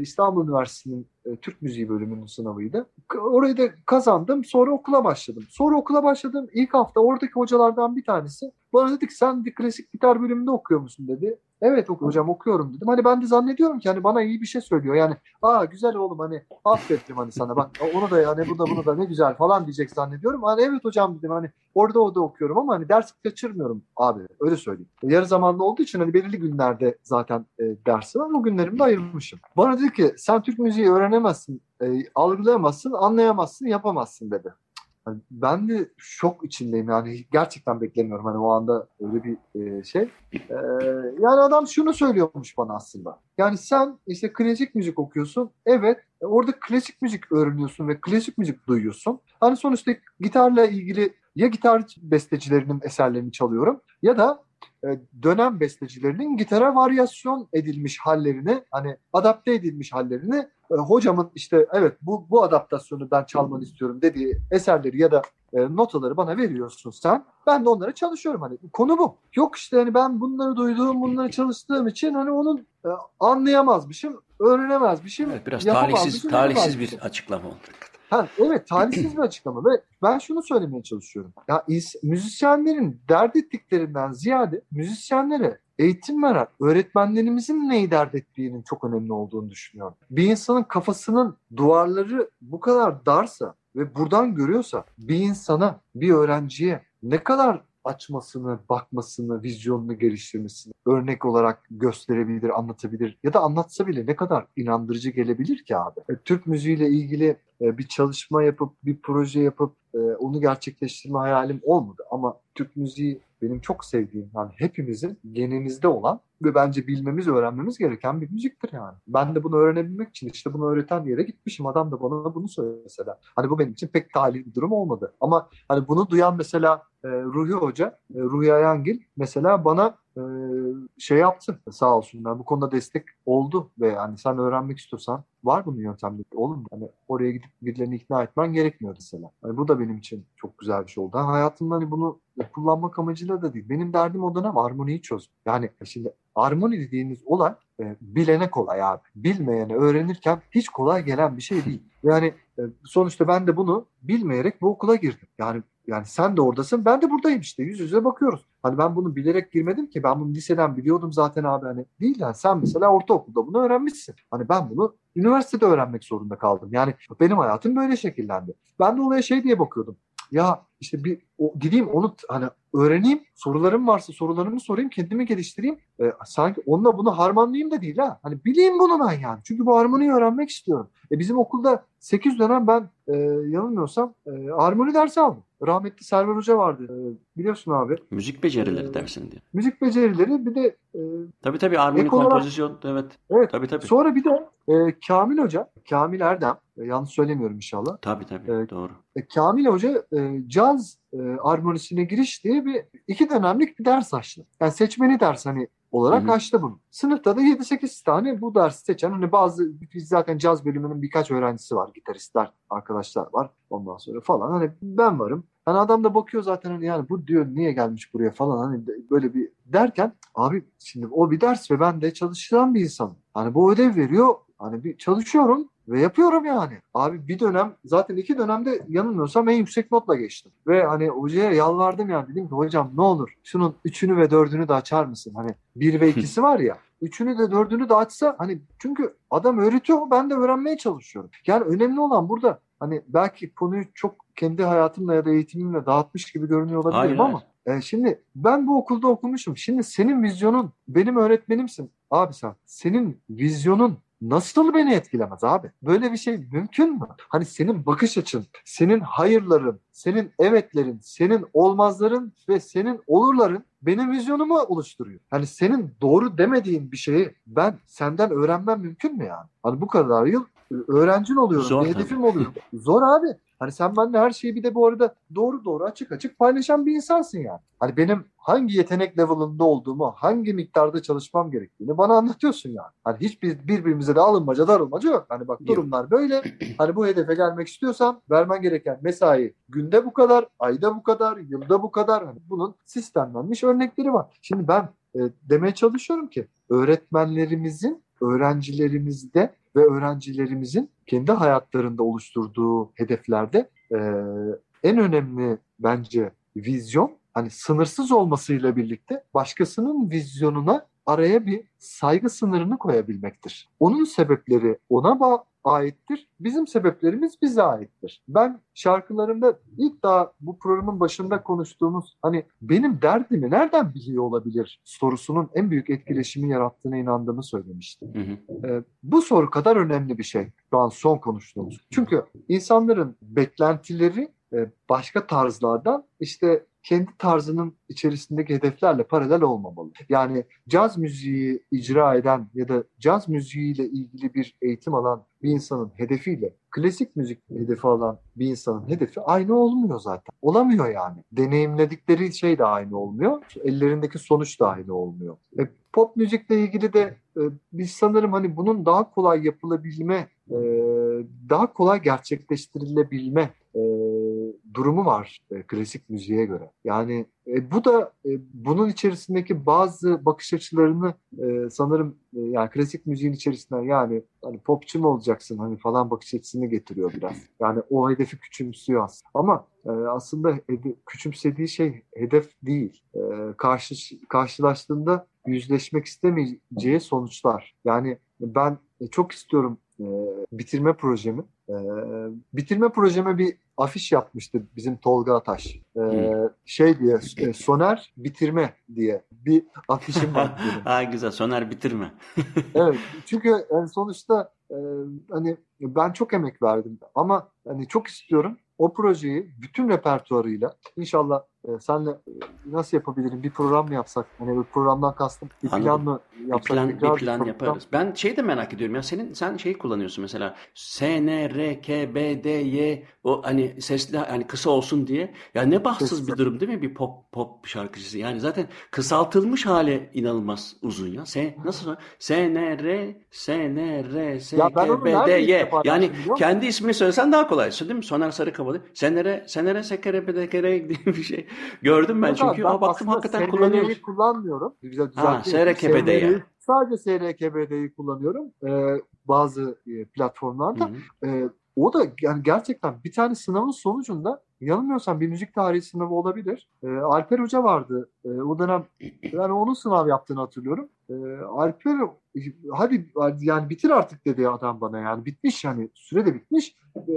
İstanbul Üniversitesi'nin e, Türk Müziği bölümünün sınavıydı. Orayı da kazandım. Sonra okula başladım. Sonra okula başladım. İlk hafta oradaki hocalardan bir tanesi bana dedi ki sen bir klasik gitar bölümünde okuyor musun dedi. Evet hocam okuyorum dedim. Hani ben de zannediyorum ki hani bana iyi bir şey söylüyor. Yani aa güzel oğlum hani affettim hani sana bak onu da yani bu da bunu da ne güzel falan diyecek zannediyorum. Hani evet hocam dedim hani orada o okuyorum ama hani ders kaçırmıyorum abi öyle söyleyeyim. Yarı zamanlı olduğu için hani belirli günlerde zaten e, dersi var. O günlerimi de ayırmışım. Bana dedi ki sen Türk müziği öğrenemezsin, e, algılayamazsın, anlayamazsın, yapamazsın dedi. Yani ben de şok içindeyim yani gerçekten beklemiyorum hani o anda öyle bir e, şey. E, yani adam şunu söylüyormuş bana aslında. Yani sen işte klasik müzik okuyorsun. Evet e, orada klasik müzik öğreniyorsun ve klasik müzik duyuyorsun. Hani sonuçta gitarla ilgili ya gitar bestecilerinin eserlerini çalıyorum ya da dönem bestecilerinin gitara varyasyon edilmiş hallerini hani adapte edilmiş hallerini e, hocamın işte evet bu bu adaptasyonu ben çalmanı istiyorum dediği eserleri ya da e, notaları bana veriyorsun sen. Ben de onlara çalışıyorum hani konu bu. Yok işte hani ben bunları duyduğum, bunları çalıştığım için hani onun e, anlayamazmışım, öğrenemezmişim. Evet, biraz talihsiz talihsiz bir açıklama oldu. Ha, evet talihsiz bir açıklama ve ben şunu söylemeye çalışıyorum. Ya müzisyenlerin dert ettiklerinden ziyade müzisyenlere eğitim veren öğretmenlerimizin neyi dert ettiğinin çok önemli olduğunu düşünüyorum. Bir insanın kafasının duvarları bu kadar darsa ve buradan görüyorsa bir insana, bir öğrenciye ne kadar açmasını, bakmasını, vizyonunu geliştirmesini örnek olarak gösterebilir, anlatabilir ya da anlatsa bile ne kadar inandırıcı gelebilir ki abi. E, Türk müziğiyle ilgili e, bir çalışma yapıp, bir proje yapıp e, onu gerçekleştirme hayalim olmadı ama Türk müziği benim çok sevdiğim yani hepimizin genimizde olan ve bence bilmemiz, öğrenmemiz gereken bir müziktir yani. Ben de bunu öğrenebilmek için işte bunu öğreten yere gitmişim. Adam da bana bunu söyledi mesela. Hani bu benim için pek talih bir durum olmadı. Ama hani bunu duyan mesela e, Ruhi Hoca, e, Ruhi Ayangil mesela bana e, şey yaptı sağ olsunlar. Bu konuda destek oldu ve yani sen öğrenmek istiyorsan var bunun yöntemleri. Oğlum hani oraya gidip birilerini ikna etmen gerekmiyor mesela. Hani bu da benim için çok güzel bir şey oldu. Hayatımda hani bunu kullanmak amacıyla da değil. Benim derdim o dönem harmoniyi çöz. Yani şimdi harmoni dediğiniz olay e, bilene kolay abi. Bilmeyene öğrenirken hiç kolay gelen bir şey değil. Yani e, sonuçta ben de bunu bilmeyerek bu okula girdim. Yani yani sen de oradasın ben de buradayım işte yüz yüze bakıyoruz. Hani ben bunu bilerek girmedim ki ben bunu liseden biliyordum zaten abi hani değil yani sen mesela ortaokulda bunu öğrenmişsin. Hani ben bunu üniversitede öğrenmek zorunda kaldım. Yani benim hayatım böyle şekillendi. Ben de olaya şey diye bakıyordum. Ya işte bir o, gideyim onu hani öğreneyim. Sorularım varsa sorularımı sorayım, kendimi geliştireyim. E, sanki onunla bunu harmanlayayım da değil ha. Hani bileyim bunu ben yani. Çünkü bu harmoniyi öğrenmek istiyorum. E, bizim okulda 8 dönem ben e, yanılmıyorsam e, harmoni dersi aldım. Rahmetli Server Hoca vardı. E, biliyorsun abi. Müzik becerileri e, dersin diye. Müzik becerileri bir de e, Tabii tabii harmoni kompozisyon evet. Evet. Tabii tabii. Sonra bir de e, Kamil Hoca, Kamil Erdem, e, yanlış söylemiyorum inşallah. Tabii tabii e, doğru. E, Kamil Hoca e, caz e, armonisine giriş diye bir iki dönemlik bir ders açtı. Yani seçmeni ders hani olarak Hı-hı. açtı bunu. Sınıfta da 7-8 tane bu dersi seçen hani bazı biz zaten caz bölümünün birkaç öğrencisi var. Gitaristler, arkadaşlar var. Ondan sonra falan hani ben varım. Hani adam da bakıyor zaten hani yani bu diyor niye gelmiş buraya falan hani böyle bir derken abi şimdi o bir ders ve ben de çalışan bir insanım. Hani bu ödev veriyor. Hani bir çalışıyorum ve yapıyorum yani. Abi bir dönem zaten iki dönemde yanılmıyorsam en yüksek notla geçtim. Ve hani hocaya yalvardım yani dedim ki hocam ne olur şunun üçünü ve dördünü de açar mısın? Hani bir ve ikisi var ya. Üçünü de dördünü de açsa hani çünkü adam öğretiyor ben de öğrenmeye çalışıyorum. Yani önemli olan burada hani belki konuyu çok kendi hayatımla ya da eğitimimle dağıtmış gibi görünüyor olabilirim Hayır, ama e, şimdi ben bu okulda okumuşum. Şimdi senin vizyonun benim öğretmenimsin abi sen. Senin vizyonun nasıl beni etkilemez abi? Böyle bir şey mümkün mü? Hani senin bakış açın, senin hayırların, senin evetlerin, senin olmazların ve senin olurların benim vizyonumu oluşturuyor. Hani senin doğru demediğin bir şeyi ben senden öğrenmem mümkün mü yani? Hani bu kadar yıl öğrencin oluyorum, Zor hedefim oluyor. Zor abi. Hani sen benimle her şeyi bir de bu arada doğru doğru açık açık paylaşan bir insansın yani. Hani benim hangi yetenek level'ında olduğumu, hangi miktarda çalışmam gerektiğini bana anlatıyorsun yani. Hani hiçbir birbirimize de alınmaca darılmaca yok. Hani bak durumlar böyle. Hani bu hedefe gelmek istiyorsan vermen gereken mesai günde bu kadar, ayda bu kadar, yılda bu kadar. Hani bunun sistemlenmiş örnekleri var. Şimdi ben e, demeye çalışıyorum ki öğretmenlerimizin öğrencilerimizde ve öğrencilerimizin kendi hayatlarında oluşturduğu hedeflerde e, en önemli bence vizyon hani sınırsız olmasıyla birlikte başkasının vizyonuna araya bir saygı sınırını koyabilmektir. Onun sebepleri ona bağ aittir. Bizim sebeplerimiz bize aittir. Ben şarkılarımda ilk daha bu programın başında konuştuğumuz hani benim derdimi nereden biliyor olabilir sorusunun en büyük etkileşimi yarattığına inandığımı söylemiştim. Hı hı. Ee, bu soru kadar önemli bir şey şu an son konuştuğumuz. Çünkü insanların beklentileri e, başka tarzlardan işte kendi tarzının içerisindeki hedeflerle paralel olmamalı. Yani caz müziği icra eden ya da caz müziğiyle ilgili bir eğitim alan bir insanın hedefiyle klasik müzik hedefi alan bir insanın hedefi aynı olmuyor zaten. Olamıyor yani. Deneyimledikleri şey de aynı olmuyor. Ellerindeki sonuç da aynı olmuyor. E, pop müzikle ilgili de e, biz sanırım hani bunun daha kolay yapılabilme, e, daha kolay gerçekleştirilebilme e, durumu var e, klasik müziğe göre. Yani e, bu da e, bunun içerisindeki bazı bakış açılarını e, sanırım e, yani klasik müziğin içerisinden yani hani popçu mu olacaksın hani falan bakış açısını getiriyor biraz. Yani o hedefi küçümsüyor aslında. Ama e, aslında hede, küçümsediği şey hedef değil. E, karşı karşılaştığında yüzleşmek istemeyeceği sonuçlar. Yani ben çok istiyorum e, bitirme projemi. E, bitirme projeme bir afiş yapmıştı bizim Tolga Ataş. E, şey diye e, Soner bitirme diye bir afişim var. ha güzel Soner bitirme. evet çünkü yani sonuçta e, hani ben çok emek verdim ama hani çok istiyorum o projeyi bütün repertuarıyla inşallah e, senle nasıl yapabilirim? Bir program mı yapsak? Hani bir programdan kastım bir Anladım. plan mı yapsak? bir plan, tekrar bir plan yaparız. Ben şey de merak ediyorum ya senin sen şey kullanıyorsun mesela S N R K B D Y o hani sesli hani kısa olsun diye. Ya ne bahtsız bir durum değil mi bir pop pop şarkıcısı? Yani zaten kısaltılmış hali inanılmaz uzun ya. S nasıl S N R S N R S K B D Y. yani kendi ismini söylesen daha kolay değil mi? Soner Sarıkabalı Senere Senere Sekere B D K R diye bir şey gördüm ben Yok çünkü abi, ben baktım hakikaten kullanıyorum. kullanmıyorum. Güzel ha, SRKBD'yi. Sadece SRKBD'yi kullanıyorum. Ee, bazı e, platformlarda. E, o da yani gerçekten bir tane sınavın sonucunda yanılmıyorsam bir müzik tarihi sınavı olabilir. E, Alper Hoca vardı. E, o dönem yani onun sınav yaptığını hatırlıyorum. E, Alper hadi yani bitir artık dedi adam bana yani bitmiş yani süre de bitmiş. E,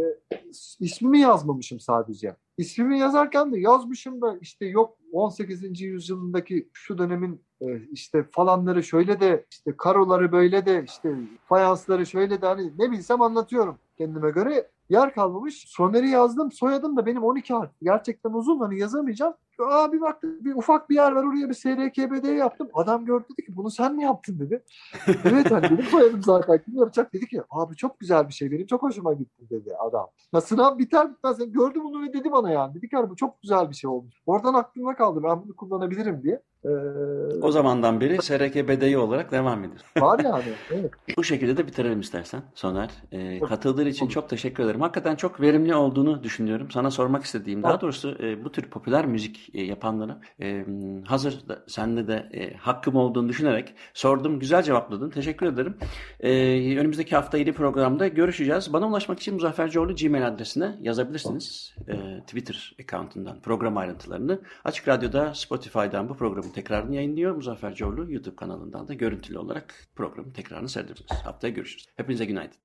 ismimi yazmamışım sadece. İsmimi yazarken de yazmışım da işte yok 18. yüzyılındaki şu dönemin e, işte falanları şöyle de işte karoları böyle de işte fayansları şöyle de hani ne bilsem anlatıyorum kendime göre yer kalmamış. Soner'i yazdım. Soyadım da benim 12 harf. Gerçekten uzun hani yazamayacağım. Aa bir baktım bir ufak bir yer var oraya bir SRKBD yaptım. Adam gördü dedi ki bunu sen mi yaptın dedi. evet hani benim soyadım zaten kim yapacak dedi ki abi çok güzel bir şey benim çok hoşuma gitti dedi adam. Ya sınav biter bitmez gördüm bunu ve dedi bana yani. Dedi ki bu çok güzel bir şey olmuş. Oradan aklımda kaldı ben bunu kullanabilirim diye. Ee, o zamandan beri SRK BDI olarak devam ediyor. Var yani. Evet. Bu şekilde de bitirelim istersen Soner. Ee, katıldığın için çok teşekkür ederim. Hakikaten çok verimli olduğunu düşünüyorum. Sana sormak istediğim daha doğrusu e, bu tür popüler müzik e, yapanlara e, hazır da, sende de e, hakkım olduğunu düşünerek sordum. Güzel cevapladın. Teşekkür ederim. E, önümüzdeki hafta yeni programda görüşeceğiz. Bana ulaşmak için Muzaffer Coğlu Gmail adresine yazabilirsiniz. E, Twitter accountundan program ayrıntılarını. Açık Radyo'da Spotify'dan bu programı tekrarını yayınlıyor. Muzaffer Coğlu YouTube kanalından da görüntülü olarak programın tekrarını seyredebilirsiniz. Haftaya görüşürüz. Hepinize günaydın.